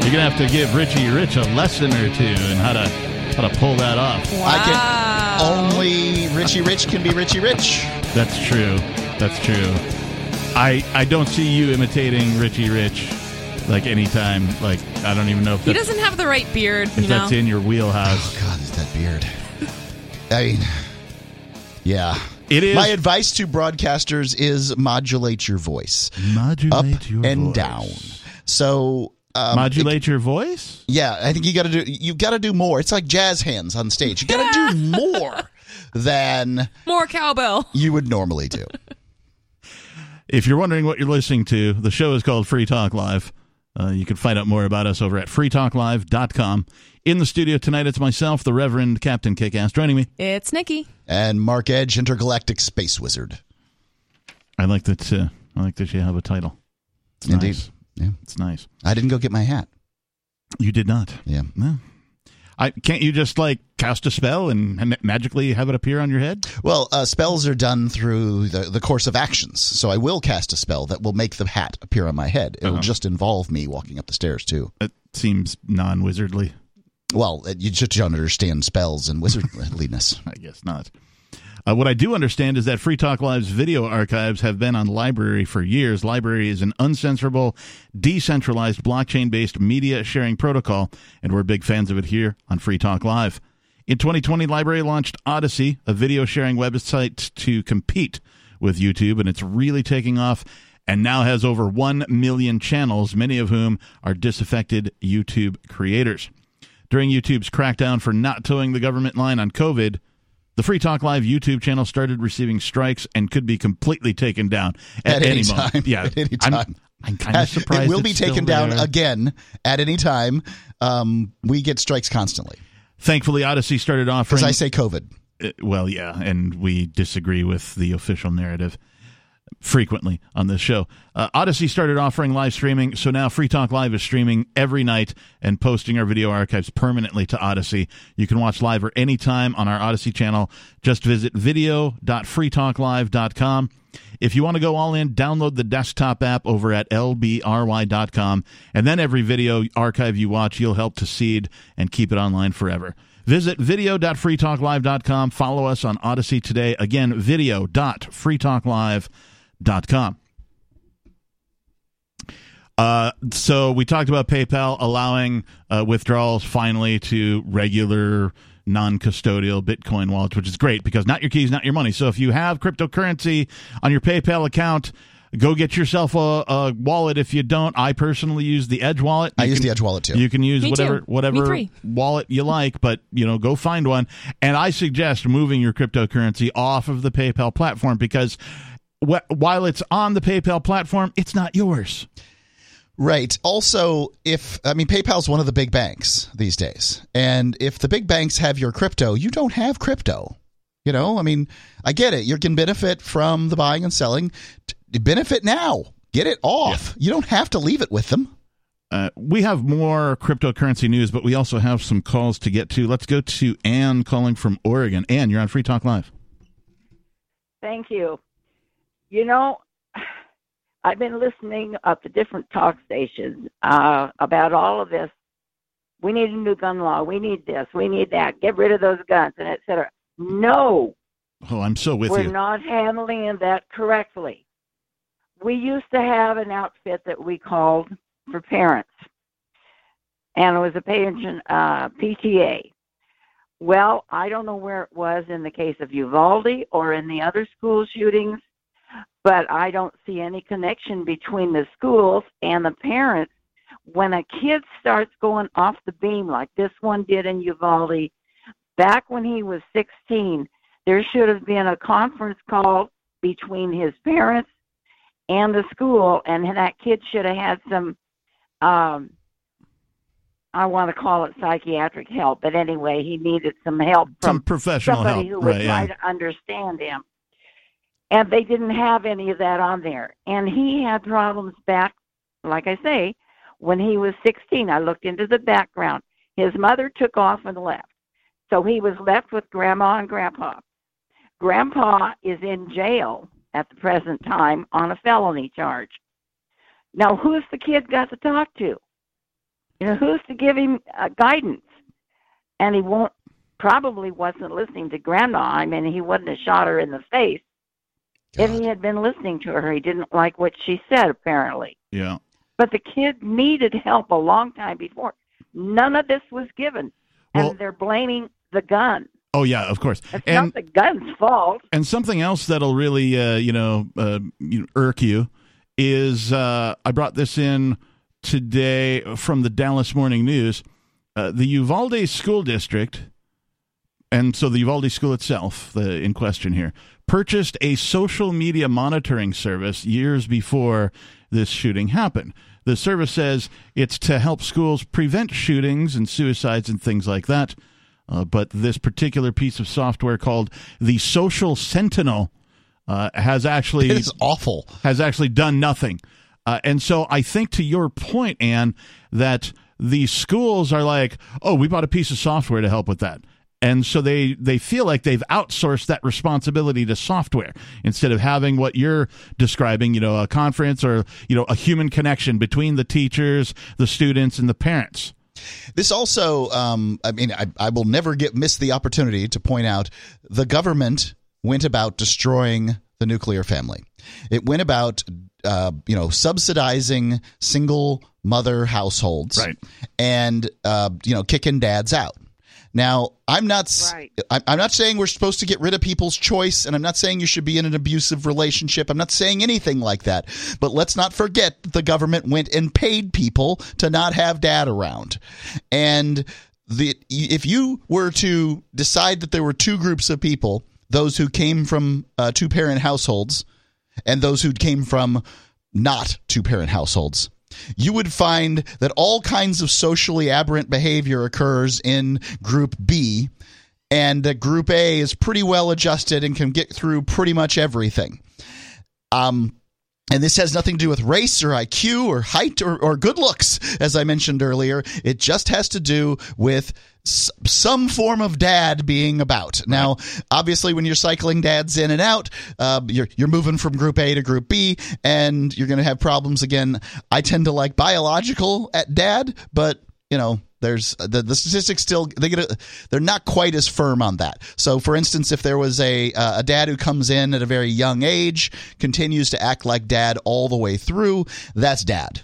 You're gonna have to give Richie Rich a lesson or two in how to how to pull that off. I can only Richie Rich can be Richie Rich. That's true. That's true. I I don't see you imitating Richie Rich like anytime. Like I don't even know if He that's, doesn't have the right beard, if you know. that's in your wheelhouse. Oh God, is that beard? I mean, yeah. It is My advice to broadcasters is modulate your voice modulate up your and voice. down. So um, modulate your voice. Yeah, I think you got to do. You got to do more. It's like jazz hands on stage. You got to do (laughs) more than More cowbell. you would normally do. If you're wondering what you're listening to, the show is called Free Talk Live. Uh, you can find out more about us over at freetalklive.com. In the studio tonight, it's myself, the Reverend Captain Kickass, joining me. It's Nikki. And Mark Edge, intergalactic space wizard. I like that. Uh, I like that you have a title. It's Indeed. nice. Yeah. It's nice. I didn't go get my hat. You did not. Yeah. No. I can't you just like cast a spell and, magically have it appear on your head? Well, uh, spells are done through the, the course of actions. So I will cast a spell that will make the hat appear on my head. It'll Uh-huh. just involve me walking up the stairs, too. It seems non-wizardly. Well, you just don't understand spells and wizardliness. (laughs) I guess not. Uh, what I do understand is that Free Talk Live's video archives have been on LBRY for years. LBRY is an uncensorable, decentralized, blockchain based media sharing protocol, and we're big fans of it here on Free Talk Live. In 2020, LBRY launched Odysee, a video sharing website to compete with YouTube, and it's really taking off and now has over 1 million channels, many of whom are disaffected YouTube creators. During YouTube's crackdown for not towing the government line on COVID, the Free Talk Live YouTube channel started receiving strikes and could be completely taken down at, At any moment. time. Yeah, (laughs) At any I'm- time. I'm, kind of surprised (laughs) it will be taken down there. again at any time. Um, we get strikes constantly. Thankfully, Odysee started offering. Because I say COVID. Uh, well, yeah, and we disagree with the official narrative frequently on this show. Uh, Odysee started offering live streaming, so now Free Talk Live is streaming every night and posting our video archives permanently to Odysee. You can watch live or anytime on our Odysee channel. Just visit video.freetalklive.com. If you want to go all in, download the desktop app over at lbry.com, and then every video archive you watch, you'll help to seed and keep it online forever. Visit video.freetalklive.com. Follow us on Odysee today. Again, video.freetalklive.com. Uh, so we talked about PayPal allowing uh, withdrawals finally to regular non-custodial Bitcoin wallets, which is great because not your keys, not your money. So if you have cryptocurrency on your PayPal account, go get yourself a, a wallet. If you don't, I personally use the Edge wallet. I You use can- the Edge wallet too. You can use Me whatever too. whatever wallet you like, but you know, go find one. And I suggest moving your cryptocurrency off of the PayPal platform because wh- while it's on the PayPal platform, it's not yours. Right. Also, if I mean PayPal's one of the big banks these days, and if the big banks have your crypto, you don't have crypto. You know, I mean, I get it. You can benefit from the buying and selling. Benefit now. Get it off. You don't have to leave it with them. Uh, we have more cryptocurrency news, but we also have some calls to get to. Let's go to Ann calling from Oregon. Ann, you're on Free Talk Live. Thank you. You know, I've been listening up to different talk stations uh, about all of this. We need a new gun law. We need this. We need that. Get rid of those guns and et cetera. No, Oh, I'm so with you. we're not handling that correctly. We used to have an outfit that we called for parents, and it was a patient uh, PTA. Well, I don't know where it was in the case of Uvalde or in the other school shootings, but I don't see any connection between the schools and the parents. When a kid starts going off the beam like this one did in Uvalde, back when he was 16, there should have been a conference call between his parents and the school, and that kid should have had some um, I want to call it psychiatric help, but anyway, he needed some help from Some professional somebody help, who would right, try yeah. to understand him. And they didn't have any of that on there. And he had problems back, like I say, when he was 16. I looked into the background. His mother took off and left. So he was left with grandma and grandpa. Grandpa is in jail at the present time on a felony charge. Now, who's the kid got to talk to? You know, who's to give him uh, guidance? And he won't, probably wasn't listening to grandma. I mean, he wouldn't have shot her in the face if he had been listening to her. He didn't like what she said, apparently. Yeah. But the kid needed help a long time before. None of this was given. And they're blaming the gun. Oh yeah, of course. It's and not the gun's fault. and something else that'll really uh, you know uh, irk you is uh, I brought this in today from the Dallas Morning News. Uh, the Uvalde School District, and so the Uvalde School itself, the in question here, purchased a social media monitoring service years before this shooting happened. The service says it's to help schools prevent shootings and suicides and things like that. Uh, but this particular piece of software called the Social Sentinel uh, has actually It is awful. Has actually done nothing, uh, and so I think to your point, Anne, that the schools are like, oh, we bought a piece of software to help with that. And so they, they feel like they've outsourced that responsibility to software instead of having what you're describing, you know, a conference or, you know, a human connection between the teachers, the students, and the parents. This also, um, I mean, I, I will never get miss the opportunity to point out the government went about destroying the nuclear family. It went about, uh, you know, subsidizing single mother households, right, and uh, you know, kicking dads out. Now, I'm not. Right. I'm not saying we're supposed to get rid of people's choice, and I'm not saying you should be in an abusive relationship. I'm not saying anything like that. But let's not forget that the government went and paid people to not have dad around, and the if you were to decide that there were two groups of people, those who came from uh, two parent households, and those who came from not two parent households you would find that all kinds of socially aberrant behavior occurs in group B, and group A is pretty well adjusted and can get through pretty much everything. Um, and this has nothing to do with race or IQ or height or, or good looks, as I mentioned earlier. It just has to do with some form of dad being about. Now, obviously, when you're cycling dads in and out, uh, you're you're moving from group A to group B, and you're going to have problems again. I tend to like biological at dad, but you know there's the, the statistics still they get a, they're not quite as firm on that so for instance if there was a uh, a dad who comes in at a very young age continues to act like dad all the way through that's dad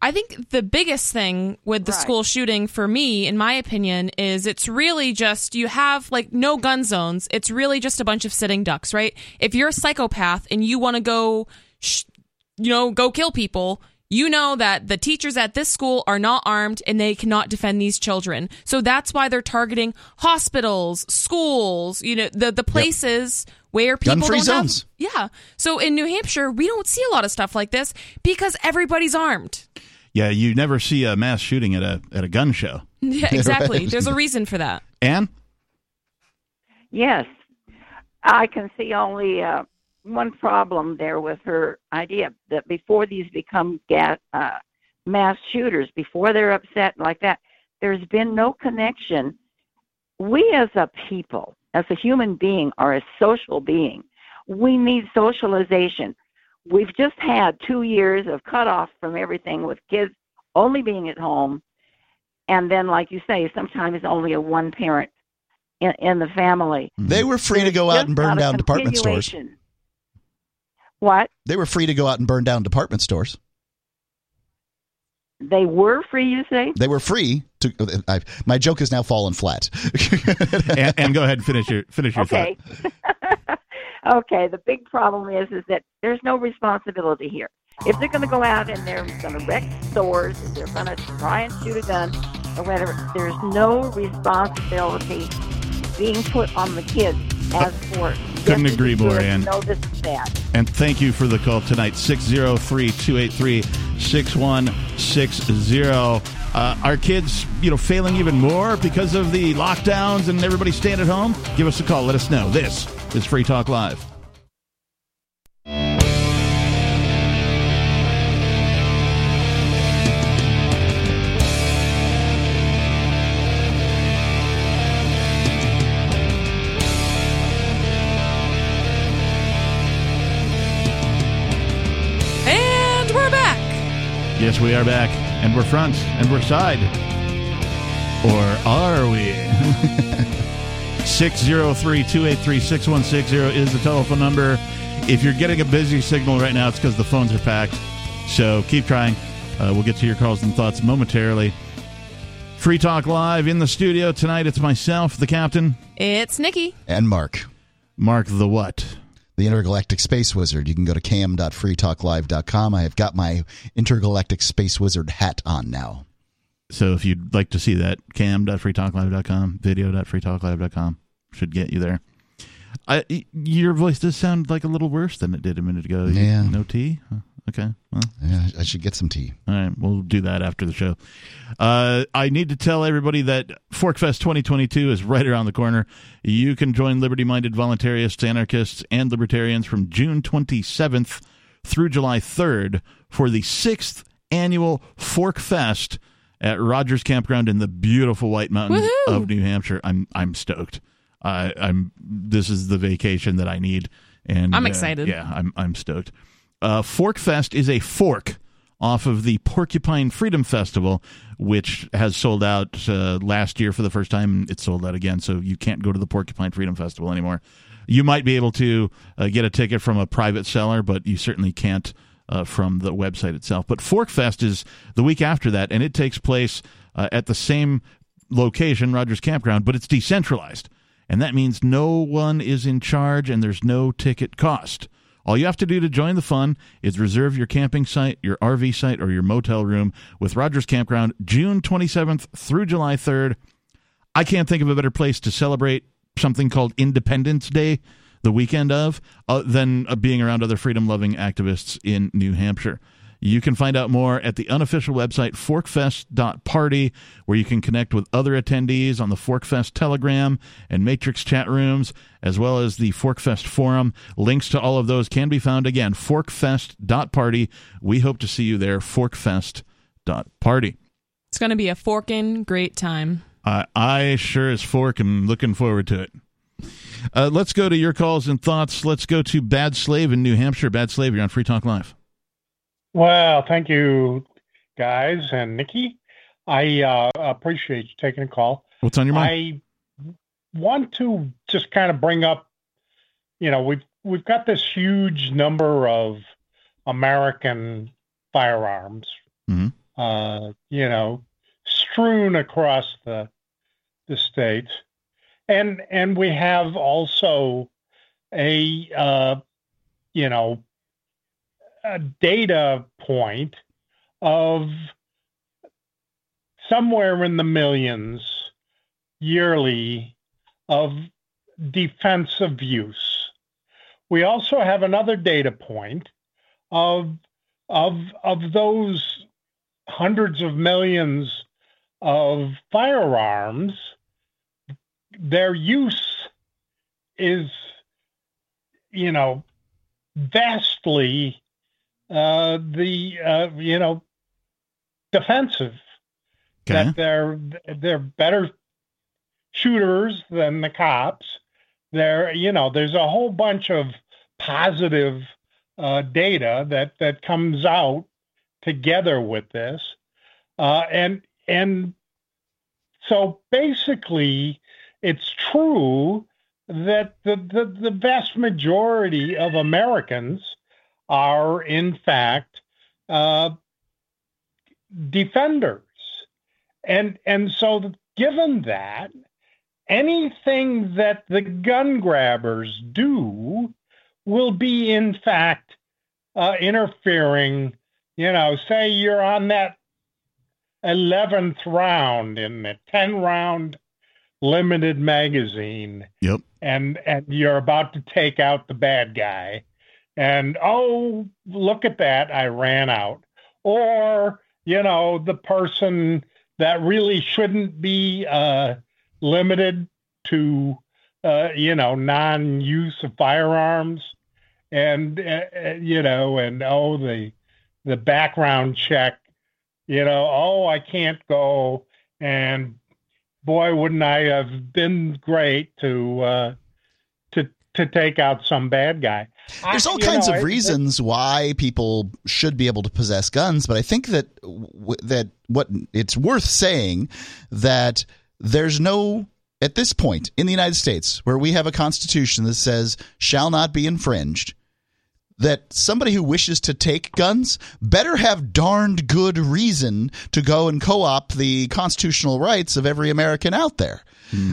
I think the biggest thing with the Right. school shooting for me, in my opinion, is it's really just you have like no gun zones. It's really just a bunch of sitting ducks, right? If you're a psychopath and you want to go, sh- you know, go kill people, you know that the teachers at this school are not armed and they cannot defend these children. So that's why they're targeting hospitals, schools, you know, the the places where people Gun-free don't zones. have. Yeah. So in New Hampshire, we don't see a lot of stuff like this because everybody's armed. Yeah, you never see a mass shooting at a at a gun show. (laughs) Yeah, (laughs) exactly. There's a reason for that. Anne? Yes, I can see only uh, one problem there with her idea that before these become gas, uh, mass shooters, before they're upset like that, there's been no connection. We as a people, as a human being, are a social being. We need socialization. We've just had two years of cut off from everything with kids only being at home. And then, like you say, sometimes only a one parent in, in the family. they were free to go out and burn down department stores. What? they were free to go out and burn down department stores They were free, you say? they were free to I, my joke has now fallen flat and, and go ahead and finish your finish your Okay. thought. (laughs) okay. The big problem is is that there's no responsibility here. If they're going to go out and they're going to wreck stores, if they're going to try and shoot a gun or whatever, there's no responsibility being put on the kids as for. Couldn't agree more, Ann. No, this is bad. And thank you for the call tonight 603 283 61 Uh, are kids, you know, failing even more because of the lockdowns and everybody staying at home? Give us a call. Let us know. This is Free Talk Live. And we're back. Yes, we are back, and we're front, and we're side. Or are we? (laughs) 603 283 6160 is the telephone number. If you're getting a busy signal right now, it's because the phones are packed. So keep trying. Uh, we'll get to your calls and thoughts momentarily. Free Talk Live in the studio tonight. It's myself, the captain, It's Nikki. And Mark. Mark the what? The Intergalactic Space Wizard. You can go to cam.freetalklive.com. I have got my Intergalactic Space Wizard hat on now. So if you'd like to see that, cam.freetalklive.com, video.freetalklive.com should get you there. I, your voice does sound like a little worse than it did a minute ago. Yeah. No tea? Okay. Well, Yeah, I should get some tea. all right. We'll do that after the show. Uh, I need to tell everybody that Forkfest 2022 is right around the corner. You can join liberty minded voluntarists, anarchists, and libertarians from June 27th through July 3rd for the sixth annual Fork Fest at Rogers Campground in the beautiful White Mountains Woohoo! of New Hampshire. I'm I'm stoked. I I'm this is the vacation that I need, and I'm uh, excited. yeah, I'm I'm stoked. Uh, Fork Fest is a fork off of the Porcupine Freedom Festival, which has sold out uh, last year for the first time. It sold out again, so you can't go to the Porcupine Freedom Festival anymore. You might be able to uh, get a ticket from a private seller, but you certainly can't uh, from the website itself. But Fork Fest is the week after that, and it takes place uh, at the same location, Rogers Campground, but it's decentralized. And that means no one is in charge and there's no ticket cost. All you have to do to join the fun is reserve your camping site, your RV site, or your motel room with Rogers Campground June 27th through July 3rd. I can't think of a better place to celebrate something called Independence Day, the weekend of, uh, than uh, being around other freedom loving activists in New Hampshire. You can find out more at the unofficial website forkfest.party, where you can connect with other attendees on the Forkfest Telegram and Matrix chat rooms, as well as the Forkfest forum. Links to all of those can be found again, forkfest.party. We hope to see you there, forkfest.party. It's going to be a forking great time. Uh, I sure as fork am looking forward to it. Uh, let's go to your calls and thoughts. Let's go to Bad Slave in New Hampshire. Bad Slave, you're on Free Talk Live. Well, thank you, guys, and Nikki. I uh, appreciate you taking a call. What's on your mind? I want to just kind of bring up, you know, we've we've got this huge number of American firearms, Mhm. uh, you know, strewn across the the states, and and we have also a uh, you know a data point of somewhere in the millions yearly of defensive use. We also have another data point of of of those hundreds of millions of firearms their use is you know vastly uh, the uh, you know defensive Okay. that they're they're better shooters than the cops. They're you know there's a whole bunch of positive uh, data that that comes out together with this, uh, and and so basically it's true that the, the, the vast majority of Americans are in fact uh, defenders. And and so given that, anything that the gun grabbers do will be in fact uh, interfering. You know, say you're on that eleventh round in the ten round limited magazine. Yep. and and you're about to take out the bad guy. And oh look at that i ran out. Or you know, the person that really shouldn't be uh, limited to, uh, you know, non-use of firearms, and uh, uh, you know, and oh the the background check, you know, oh I can't go, and boy wouldn't I have been great to uh, to to take out some bad guy. There's all I- kinds know, of I- reasons why people should be able to possess guns, but I think that that what it's worth saying that there's no at this point in the United States where we have a constitution that says shall not be infringed that somebody who wishes to take guns better have darned good reason to go and co-opt the constitutional rights of every American out there.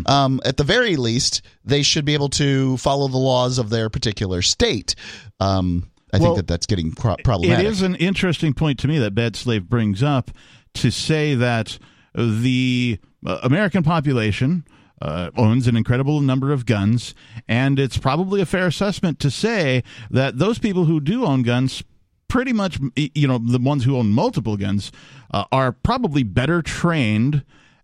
Um, at the very least, they should be able to follow the laws of their particular state. Um, I Well, think that that's getting pro- problematic. It is an interesting point to me that Bad Slave brings up to say that the uh, American population uh, owns an incredible number of guns, and it's probably a fair assessment to say that those people who do own guns pretty much you know the ones who own multiple guns uh, are probably better trained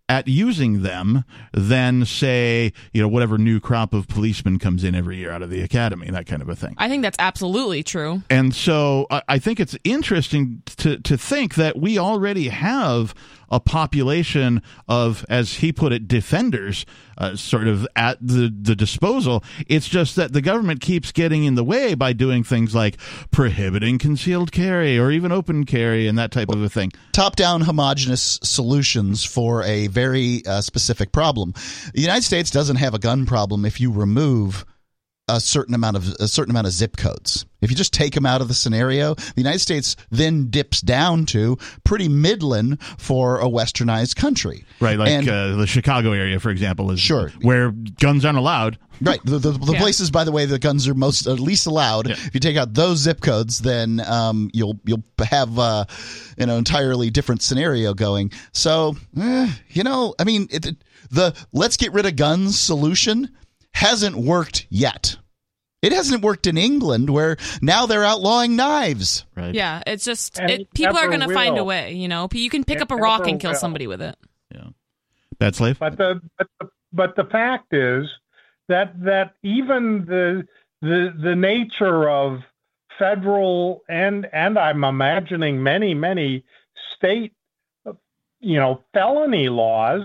at using them than say you know whatever new crop of policemen comes in every year out of the academy that kind of a thing I think that's absolutely true. and so I, I think it's interesting to, to think that we already have a population of, as he put it, defenders uh, sort of at the, the disposal. It's just that the government keeps getting in the way by doing things like prohibiting concealed carry or even open carry and that type of a thing. top down homogenous solutions for a very uh, specific problem. The United States doesn't have a gun problem if you remove a certain amount of a certain amount of zip codes. If you just take them out of the scenario, the United States then dips down to pretty middling for a westernized country. Right, like And- uh, the Chicago area, for example, is Sure. where guns aren't allowed. (laughs) Right. The, the, the Yeah. places, by the way, the guns are most uh, least allowed. If you take out those zip codes, then um, you'll you'll have uh, an entirely different scenario going. So, eh, you know, I mean, it, it- the let's get rid of guns solution hasn't worked yet. It hasn't worked in England, where now they're outlawing knives. Right. Yeah, it's just it, people are going to find a way. You know, you can pick It up a rock and kill will. somebody with it. Yeah. Bad slave. But the but the, but the fact is that that even the the the nature of federal and and I'm imagining many many state you know felony laws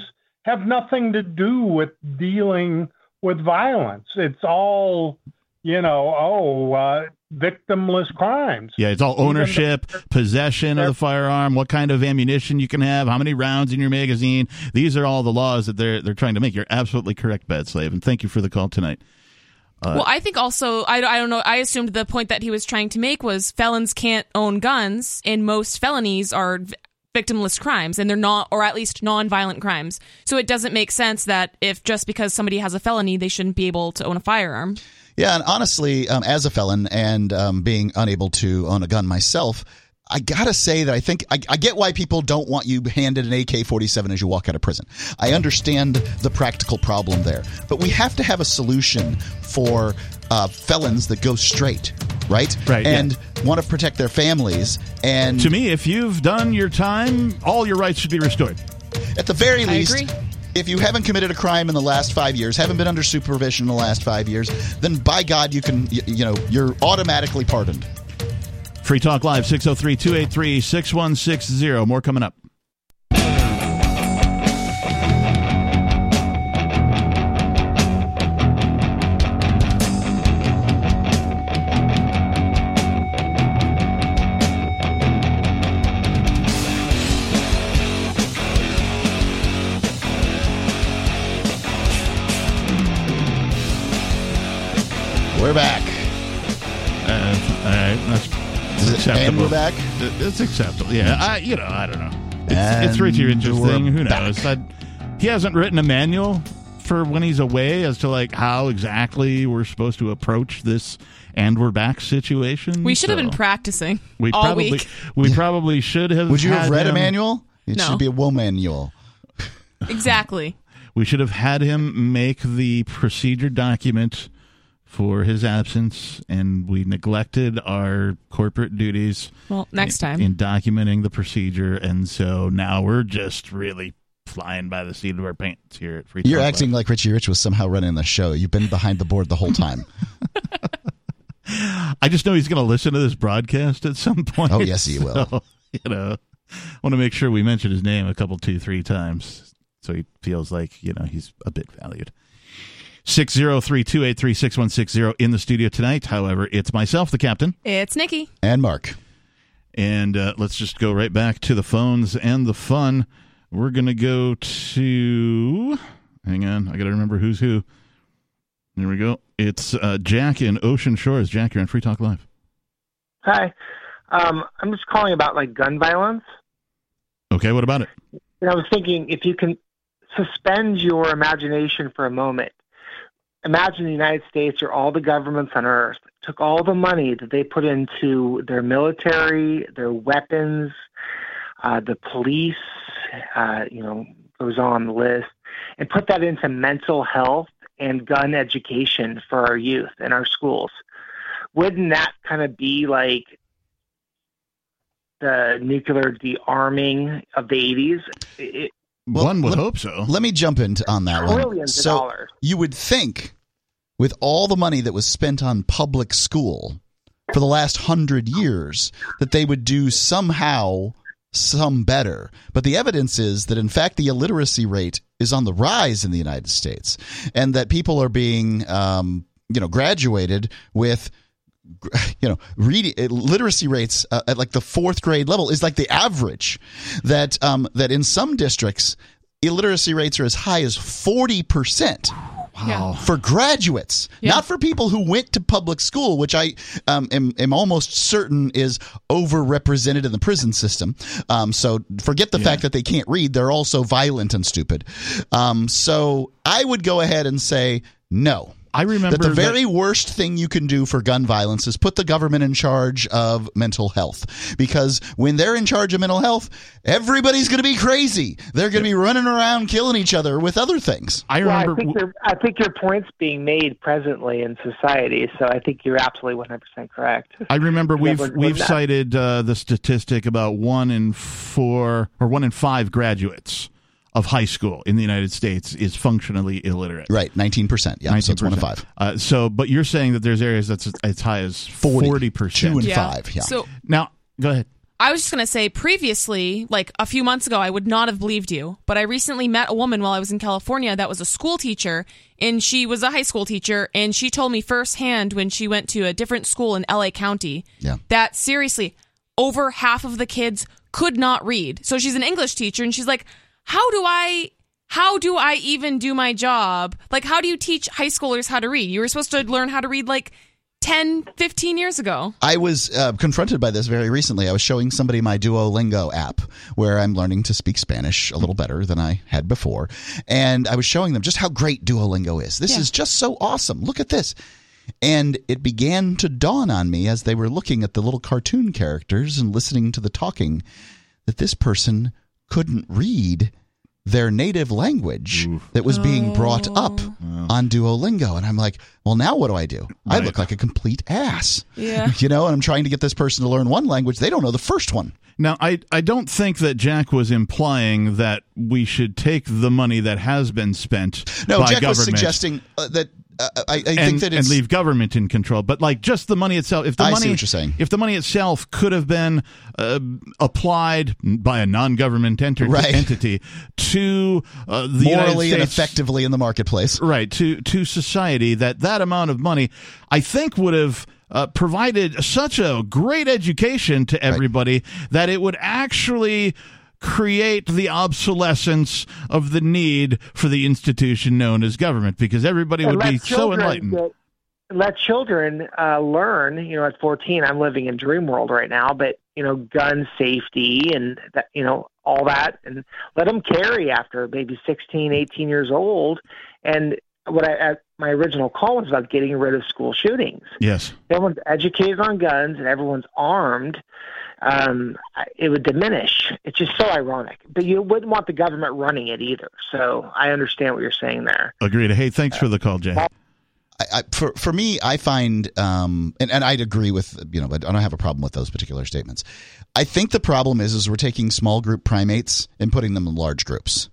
have nothing to do with dealing with violence. It's all you know oh uh, victimless crimes. Yeah, it's all Even ownership, possession of the firearm, what kind of ammunition you can have, how many rounds in your magazine. These are all the laws that they're they're trying to make. You're absolutely correct, Bad Slave, and thank you for the call tonight. Uh, well, I think also I, I don't know. I assumed the point that he was trying to make was felons can't own guns, and most felonies are v- victimless crimes, and they're not, or at least non-violent crimes. So it doesn't make sense that if just because somebody has a felony, they shouldn't be able to own a firearm. Yeah, and honestly, um, as a felon and um, being unable to own a gun myself, I gotta say that I think I, I get why people don't want you handed an AK-47 as you walk out of prison. I understand the practical problem there, but we have to have a solution for uh, felons that go straight, right? Right, yeah. And want to protect their families. And to me, if you've done your time, all your rights should be restored. At the very I least, agree. If you haven't committed a crime in the last five years, haven't been under supervision in the last five years, then by God, you can, you, you know, you're automatically pardoned. Free Talk Live, 603 283 6160. More coming up. Acceptable. and we're back? It's acceptable. Yeah, I, you know, I don't know. It's, And it's Richie Rich's thing. Who back. knows? I, he hasn't written a manual for when he's away as to like how exactly we're supposed to approach this and we're back situation. We should have been practicing We all probably week. we probably should have. Would you have had read a manual? It No. should be a woe manual. Exactly. We should have had him make the procedure document for his absence, and we neglected our corporate duties. Well, next in, time. in documenting the procedure, and so now we're just really flying by the seat of our pants here at Free. You're Talk acting like Richie Rich was somehow running the show. You've been behind the board the whole time. (laughs) I just know he's going to listen to this broadcast at some oh, point. Oh, yes, he will. (laughs) So, you know, I want to make sure we mention his name a couple, two, three times, so he feels like you know he's a bit valued. 603-283-6160 in the studio tonight. However, it's myself, the captain. It's Nikki. and Mark. And uh, let's just go right back to the phones and the fun. We're going to go to. Hang on. I got to remember who's who. There we go. It's uh, Jack in Ocean Shores. Jack, you're on Free Talk Live. Hi. Um, I'm just calling about like gun violence. Okay, what about it? And I was thinking if you can suspend your imagination for a moment. Imagine the United States or all the governments on earth took all the money that they put into their military, their weapons, uh, the police, uh, you know, goes on the list, and put that into mental health and gun education for our youth and our schools. Wouldn't that kind of be like the nuclear dearming of the 80s? It, One would let- hope so. Let me jump into on that one. Trillions of so dollars. you would think, with all the money that was spent on public school for the last hundred years, that they would do somehow some better. But the evidence is that in fact the illiteracy rate is on the rise in the United States, and that people are being, um, you know, graduated with you know reading literacy rates uh, at like the fourth grade level is like the average that um, that in some districts illiteracy rates are as high as 40% Wow. for graduates, not for people who went to public school, which I um, am, am almost certain is overrepresented in the prison system. Um, so forget the fact that they can't read; they're also violent and stupid. Um, so I would go ahead and say no. I remember that the that- very worst thing you can do for gun violence is put the government in charge of mental health. Because when they're in charge of mental health, everybody's going to be crazy. They're going to be running around killing each other with other things. I Well, I think your I think your point's being made presently in society, so I think you're absolutely 100 percent correct. I remember we've we've cited uh, the statistic about one in four or one in five graduates of high school in the United States is functionally illiterate. Right, 19%. Yeah, so it's one in 19%. five. Uh, so, but you're saying that there's areas that's as high as 40 percent. Two and Yeah. five. Yeah. So Now, go ahead. I was just going to say previously, like a few months ago, I would not have believed you. But I recently met a woman while I was in California that was a school teacher, and she was a high school teacher, and she told me firsthand when she went to a different school in LA County Yeah. that seriously, over half of the kids could not read. So she's an English teacher, and she's like, How do I. How do I even do my job? Like, how do you teach high schoolers how to read? You were supposed to learn how to read like 10, 15 years ago. I was uh, confronted by this very recently. I was showing somebody my Duolingo app where I'm learning to speak Spanish a little better than I had before. And I was showing them just how great Duolingo is. This Yeah. is just so awesome. Look at this. And it began to dawn on me as they were looking at the little cartoon characters and listening to the talking that this person couldn't read their native language that was being brought up on Duolingo. And I'm like, well, now what do I do? I look like a complete ass. Yeah. (laughs) You know, and I'm trying to get this person to learn one language. They don't know the first one. Now, I, I don't think that Jack was implying that we should take the money that has been spent No, by Jack government was suggesting uh, that uh, I, I think and, that and leave government in control. But like just the money itself, if the I money, what you're saying. if the money itself could have been uh, applied by a non-government enter- Right. entity to uh, the morally and effectively in the marketplace. right to to society that that amount of money i think would have uh, provided such a great education to everybody that it would actually create the obsolescence of the need for the institution known as government because everybody And would be so enlightened get- let children uh, learn. You know, at 14, I'm living in dream world right now, but you know, gun safety and that, you know all that, and let them carry after maybe 16, 18 years old. And what I at my original call was about getting rid of school shootings. yes Everyone's educated on guns and everyone's armed. Um, it would diminish. It's just so ironic. But you wouldn't want the government running it either. So I understand what you're saying there. agreed hey thanks for the call jay I, I, for for me, I find, um, and, and I'd agree with you know, but I don't have a problem with those particular statements. I think the problem is, is we're taking small group primates and putting them in large groups,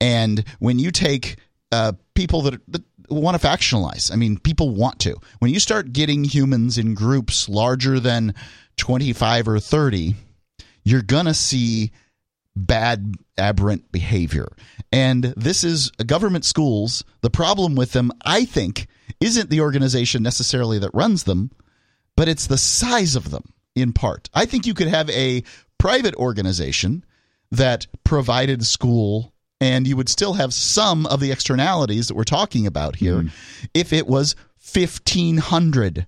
and when you take uh, people that, that want to factionalize, I mean, people want to. When you start getting humans in groups larger than twenty five or thirty, you're gonna see bad aberrant behavior. And this is government schools. The problem with them, I think, isn't the organization necessarily that runs them, but it's the size of them in part. I think you could have a private organization that provided school and you would still have some of the externalities that we're talking about here mm. if it was 1500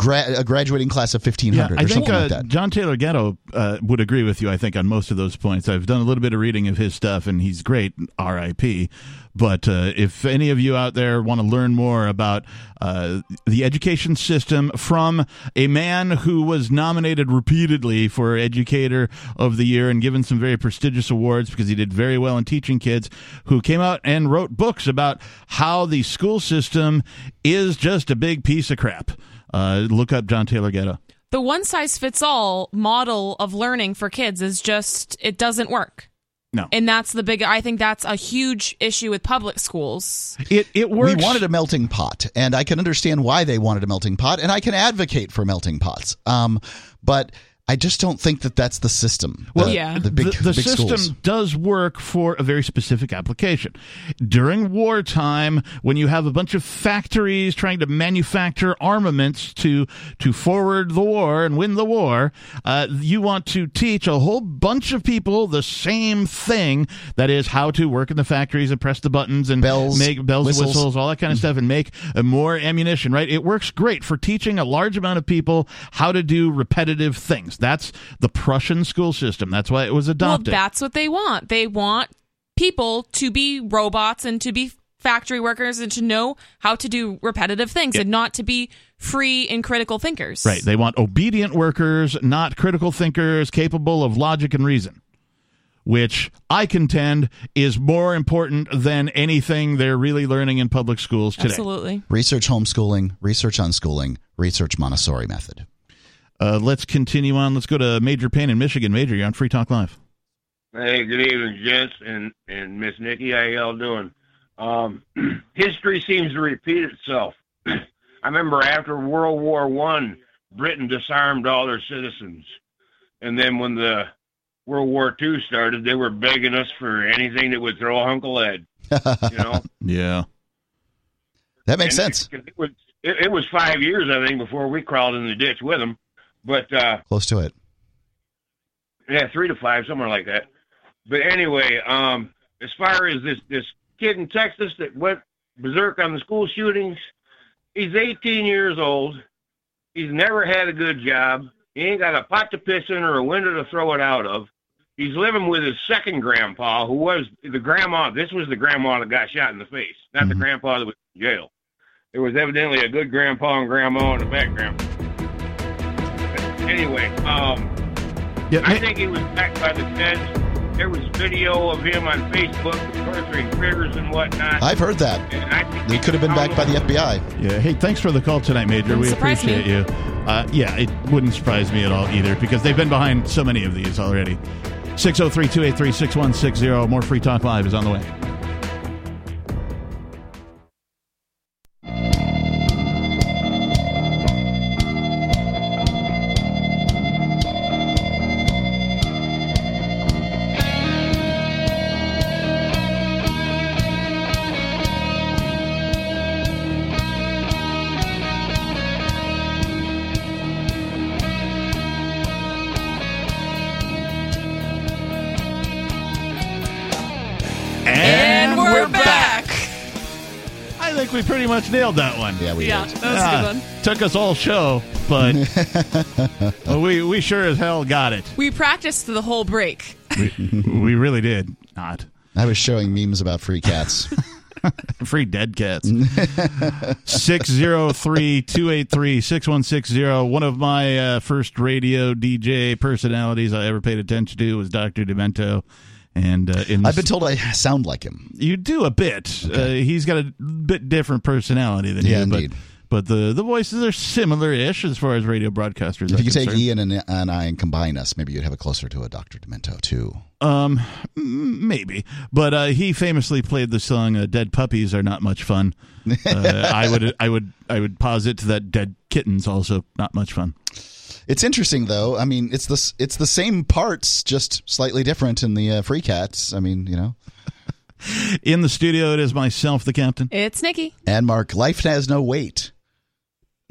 gra- a graduating class of 1500 yeah, I think, uh, like John Taylor Gatto uh, would agree with you, I think, on most of those points. I've done a little bit of reading of his stuff, and he's great, RIP. But uh, if any of you out there want to learn more about uh, the education system from a man who was nominated repeatedly for Educator of the Year and given some very prestigious awards because he did very well in teaching kids, who came out and wrote books about how the school system is just a big piece of crap. Uh, look up John Taylor Gatto. The one size fits all model of learning for kids is just, it doesn't work. No. And that's the big I think that's a huge issue with public schools. It it works. We wanted a melting pot, and I can understand why they wanted a melting pot, and I can advocate for melting pots. Um, but I just don't think that that's the system. Well, the, yeah, the, big, the, the big system schools. does work for a very specific application. During wartime, when you have a bunch of factories trying to manufacture armaments to to forward the war and win the war, uh, you want to teach a whole bunch of people the same thing. That is how to work in the factories and press the buttons and bells, make bells whistles. and whistles, all that kind of stuff, and make uh, more ammunition. Right? It works great for teaching a large amount of people how to do repetitive things. That's the Prussian school system. That's why it was adopted. Well, that's what they want. They want people to be robots and to be factory workers and to know how to do repetitive things Yeah. and not to be free and critical thinkers. Right. They want obedient workers, not critical thinkers capable of logic and reason, which I contend is more important than anything they're really learning in public schools today. Absolutely. research homeschooling, research unschooling, research Montessori method. Uh, let's continue on. Let's go to Major Payne in Michigan. Major, you're on Free Talk Live. Hey, good evening, gents, and and Miss Nikki. How y'all doing? Um, (clears throat) history seems to repeat itself. (clears throat) I remember after World War One, Britain disarmed all their citizens, and then when the World War Two started, they were begging us for anything that would throw a hunk of lead. You know, (laughs) (laughs) Yeah. That makes And sense. It, it was it, it was five years, I think, before we crawled in the ditch with them. But uh, Close to it. Yeah, three to five, somewhere like that. But anyway, um, as far as this this kid in Texas that went berserk on the school shootings, he's 18 years old. He's never had a good job. He ain't got a pot to piss in or a window to throw it out of. He's living with his second grandpa, who was the grandma. This was the grandma that got shot in the face, not the grandpa that was in jail. There was evidently a good grandpa and grandma in the background. But anyway, um, Yeah, I think he was backed by the feds. There was video of him on Facebook torturing critters and whatnot. I've heard that. And I think They could have been backed by the FBI. Yeah. Hey, thanks for the call tonight, Major. Wouldn't we surprise me. appreciate you. Uh, yeah, it wouldn't surprise me at all either because they've been behind so many of these already. 603 283 6160. More Free Talk Live is on the way. We nailed that one. Yeah, we Yeah, did. that was a Ah, good one. Took us all show, but (laughs) well, we we sure as hell got it. We practiced the whole break. We, we really did not. I was showing memes about free cats. (laughs) Free dead cats. 603 283 6160. One of my uh, first radio DJ personalities I ever paid attention to was Dr. Demento. And uh, in I've been told I sound like him. You do a bit. Uh, he's got a bit different personality than Yeah, you, indeed. but but the the voices are similar-ish as far as radio broadcasters. If you could take. Ian and, and I and combine us, maybe you'd have it closer to a Dr. Demento, too. Um, maybe, but uh, he famously played the song uh, "Dead Puppies Are Not Much Fun." (laughs) Uh, I would, I would, I would posit that "Dead Kittens" also not much fun. It's interesting, though. I mean, it's the, it's the same parts, just slightly different in the uh, Free Cats. I mean, you know. In the studio, it is myself, the captain, It's Nikki. And Mark, life has no weight.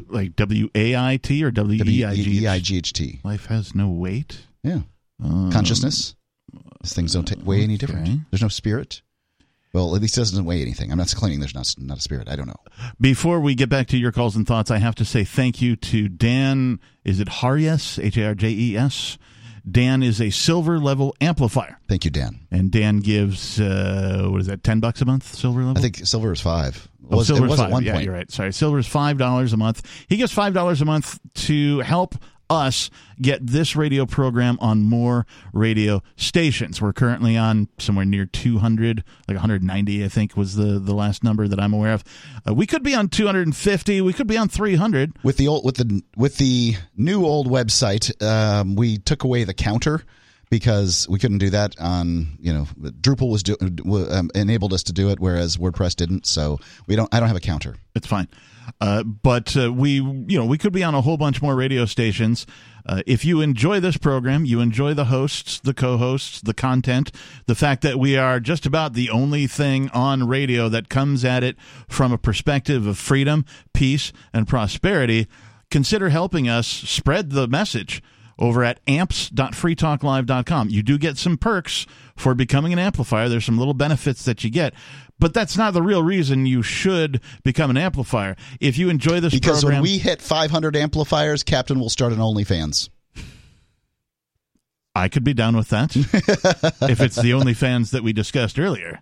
like W A I T or W E I G W-E-I-G-H-T. Life has no weight. Yeah. Um, Consciousness. These things don't ta weigh any different. There's no spirit. Well, at least it doesn't weigh anything. I'm not claiming there's not not a spirit. I don't know. Before we get back to your calls and thoughts, I have to say thank you to Dan. Is it Harjes? H A R J E S. Dan is a silver level amplifier. Thank you, Dan. And Dan gives uh, what is that? Ten bucks a month, silver level. I think silver is five. Oh, Was, silver it was five. yeah, point. you're right. Sorry, silver is five dollars a month. He gives five dollars a month to help us get this radio program on more radio stations. We're currently on somewhere near 200, like 190, I think was the the last number that I'm aware of. Uh, we could be on 250. We could be on 300. With the old with the with the new old website, um, we took away the counter because we couldn't do that on you know Drupal was do, um, enabled us to do it, whereas WordPress didn't. So we don't. I don't have a counter. It's fine. Uh, but uh, we, you know, we could be on a whole bunch more radio stations. Uh, if you enjoy this program, you enjoy the hosts, the co-hosts, the content, the fact that we are just about the only thing on radio that comes at it from a perspective of freedom, peace, and prosperity. Consider helping us spread the message over at amps.freetalklive.com. You do get some perks for becoming an amplifier. There's some little benefits that you get, but that's not the real reason you should become an amplifier. If you enjoy this Because program, when we hit 500 amplifiers, Captain will start an OnlyFans. I could be down with that (laughs) if it's the only fans that we discussed earlier.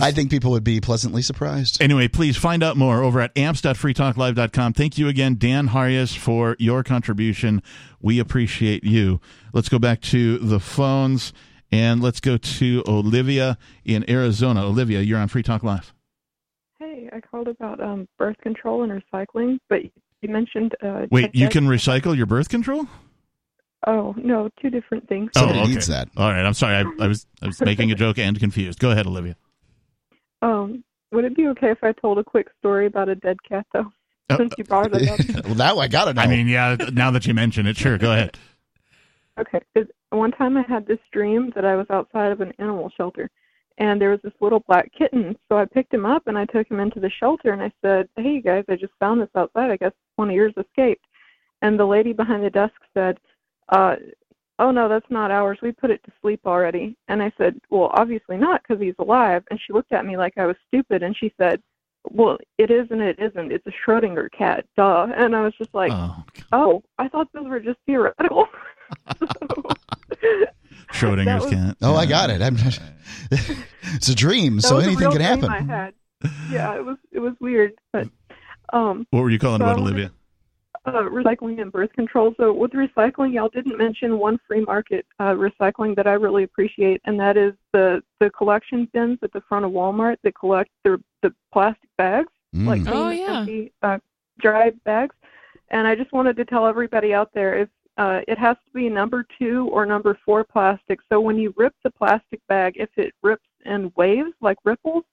I think people would be pleasantly surprised. Anyway, please find out more over at amps.freetalklive.com. Thank you again, Dan Harjes, for your contribution. We appreciate you. Let's go back to the phones and let's go to Olivia in Arizona. Olivia, you're on Free Talk Live. Hey, I called about um, birth control and recycling, but you mentioned. Uh, Wait, you can recycle your birth control? Oh no, two different things. oh, okay. Needs that. All right, I'm sorry. I, I was I was making a joke and confused. Go ahead, Olivia. Um, would it be okay if I told a quick story about a dead cat, though? Oh, Since you brought it up. (laughs) well, now I gotta know. I mean, yeah. Now that you mention it, sure. Go ahead. (laughs) Okay. 'cause One time I had this dream that I was outside of an animal shelter and there was this little black kitten. So I picked him up and I took him into the shelter and I said, Hey you guys, I just found this outside. I guess one of yours escaped. And the lady behind the desk said, uh, Oh no, that's not ours. We put it to sleep already. And I said, Well, obviously not because he's alive. And she looked at me like I was stupid and she said, Well, it is and it isn't. It's a Schrodinger cat. Duh. And I was just like, Oh, Oh, I thought those were just theoretical. (laughs) (laughs) Schrodinger's was- cat. Oh, I got it. I'm (laughs) it's a dream, That so anything can happen. I had. Yeah, it was it was weird, but um, What were you calling So it, I what, Olivia? uh, recycling and birth control. So with recycling, y'all didn't mention one free market uh, recycling that I really appreciate, and that is the the collection bins at the front of Walmart that collect the the plastic bags, Mm. like Oh, clean, yeah. empty, uh, dry bags. And I just wanted to tell everybody out there if uh, it has to be number two or number four plastic. So when you rip the plastic bag, if it rips in waves like ripples,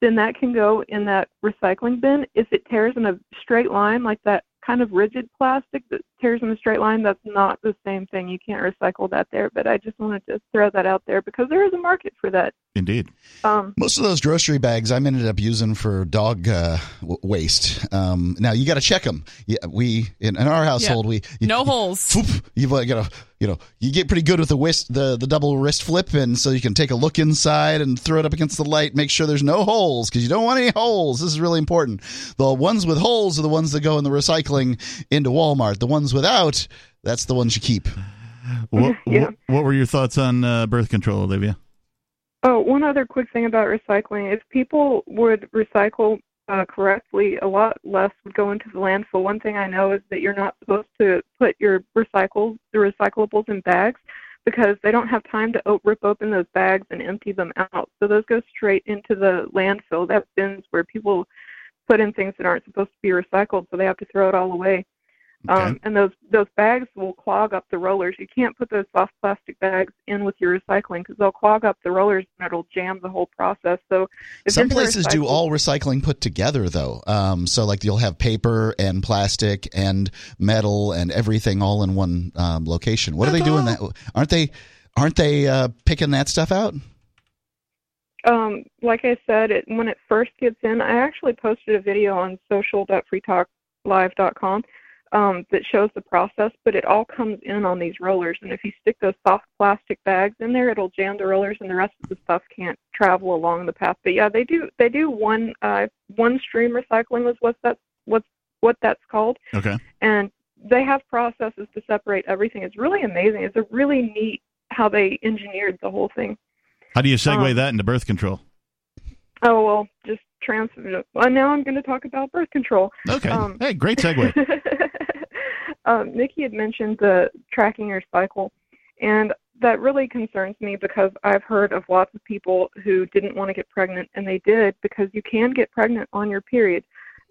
then that can go in that recycling bin. If it tears in a straight line, like that kind of rigid plastic that tears in a straight line, that's not the same thing. You can't recycle that there. But I just wanted to throw that out there because there is a market for that. Indeed. Um, Most of those grocery bags I ended up using for dog uh, w- waste. Um, now you got to check them. Yeah, we in, in our household we you, No holes. you've got to you know you get pretty good with the wrist the the double wrist flip and so you can take a look inside and throw it up against the light make sure there's no holes because you don't want any holes this is really important the ones with holes are the ones that go in the recycling into walmart the ones without that's the ones you keep What, (laughs) Yeah. what, what were your thoughts on uh, birth control, Olivia? Oh, one other quick thing about recycling. If people would recycle uh, correctly, a lot less would go into the landfill. One thing I know is that you're not supposed to put your recycles, the recyclables in bags, because they don't have time to rip open those bags and empty them out. So those go straight into the landfill. That's bins where people put in things that aren't supposed to be recycled, so they have to throw it all away. Um, and those those bags will clog up the rollers. You can't put those soft plastic bags in with your recycling because they'll clog up the rollers and it'll jam the whole process. So if Some places do all recycling put together, though. Um, so, like, you'll have paper and plastic and metal and everything all in one um, location. What are they doing? That aren't they? Aren't they uh, picking that stuff out? um, like I said, it, when it first gets in, I actually posted a video on social.freetalklive.com um, that shows the process, but it all comes in on these rollers. And if you stick those soft plastic bags in there, it'll jam the rollers, and the rest of the stuff can't travel along the path. But yeah, they do they do one uh, one stream recycling was what that's what's what that's called Okay. and they have processes to separate everything. It's really amazing. It's a really neat how they engineered the whole thing. How do you segue Um, that into birth control? Oh well, just transfer. Well, now I'm going to talk about birth control. Okay. Um, hey, great segue. (laughs) um, Nikki had mentioned the tracking your cycle, and that really concerns me because I've heard of lots of people who didn't want to get pregnant, and they did because you can get pregnant on your period.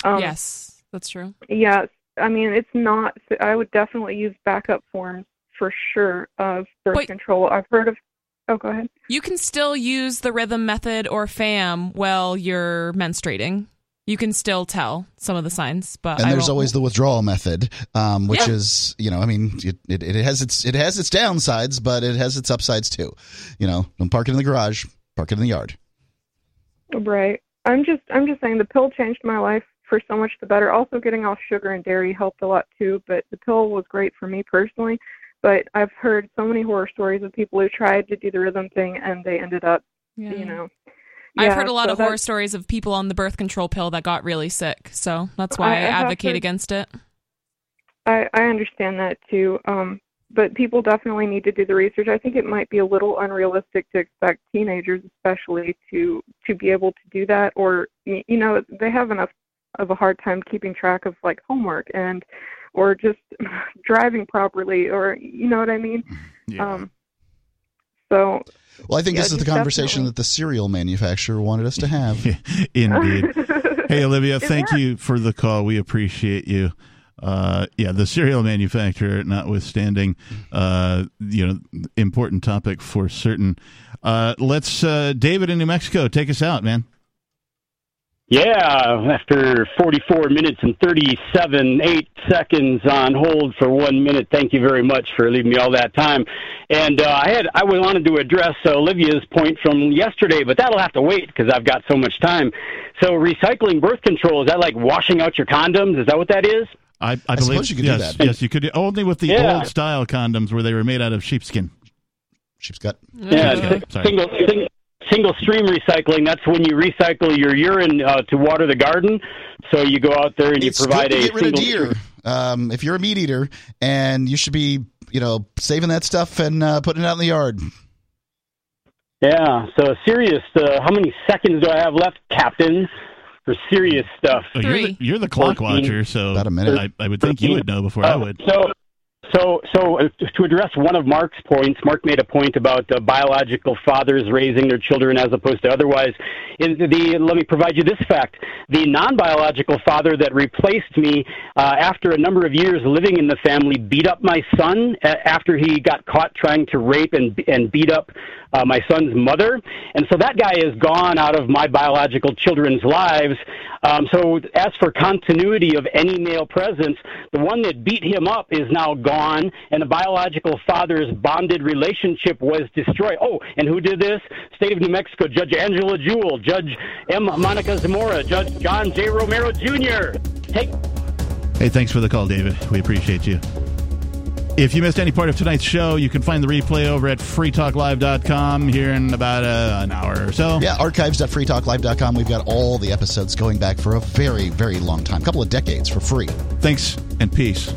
Um, yes, that's true. Yes, I mean it's not. I would definitely use backup forms for sure of birth Wait. control. I've heard of. Oh, go ahead. You can still use the rhythm method or FAM while you're menstruating. You can still tell some of the signs, but and I there's won't- always the withdrawal method, um, which Yeah. is you know, I mean, it, it, it has its it has its downsides, but it has its upsides too. You know, don't park it in the garage, park it in the yard. Right. I'm just I'm just saying the pill changed my life for so much the better. Also getting off sugar and dairy helped a lot too, but the pill was great for me personally. But I've heard so many horror stories of people who tried to do the rhythm thing and they ended up you know I've Yeah, heard a lot so of horror stories of people on the birth control pill that got really sick. So that's why I- I, advocate heard- against it. I, I understand that too. Um, but people definitely need to do the research. I think it might be a little unrealistic to expect teenagers, especially, to to be able to do that, or you know, they have enough of a hard time keeping track of like homework and or just (laughs) driving properly, or you know what I mean. (laughs) Um, so Well, I think Yeah, this is the just conversation that the cereal manufacturer wanted us to have. (laughs) Indeed. hey, Olivia, thank works. you for the call. We appreciate you. Uh, yeah, the cereal manufacturer, notwithstanding, uh, you know, important topic for certain. Uh, let's, uh, David in New Mexico, take us out, man. Yeah, after 44 minutes and 37, 8 seconds on hold for one minute. Thank you very much for leaving me all that time. And uh, I had I wanted to address uh, Olivia's point from yesterday, but that'll have to wait because I've got so much time. So recycling birth control is that like washing out your condoms? Is that what that is? I, I, I believe suppose you could do yes, that. Yes, you could. Only with the Yeah. old style condoms where they were made out of sheepskin. Sheep's gut. Yeah, Sheepskin, sorry. single, single single stream recycling. That's when you recycle your urine uh, to water the garden. So you go out there and you It's provide good to a get rid of deer um, if you're a meat eater, and you should be you know saving that stuff and uh, putting it out in the yard. Yeah. So serious. Uh, how many seconds do I have left, Captain? For serious stuff. Oh, you're, the, you're the clock 14. watcher, so About a minute. I, I would think you would know before I Uh, would. So, so, so uh, to address one of Mark's points, Mark made a point about uh, biological fathers raising their children as opposed to otherwise. The, let me provide you this fact: the non-biological father that replaced me uh, after a number of years living in the family beat up my son uh, after he got caught trying to rape and and beat up uh, my son's mother, and so that guy is gone out of my biological children's lives. Um, so, as for continuity of any male presence, the one that beat him up is now gone, and the biological father's bonded relationship was destroyed. Oh, and who did this? State of New Mexico Judge Angela Jewell, Judge M. Monica Zamora, Judge John J. Romero Jr. Take Hey, thanks for the call, David. We appreciate you. If you missed any part of tonight's show, you can find the replay over at freetalklive.com here in about uh, an hour or so. Yeah, archives.freetalklive.com. We've got all the episodes going back for a very, very long time, couple of decades for free. Thanks and peace.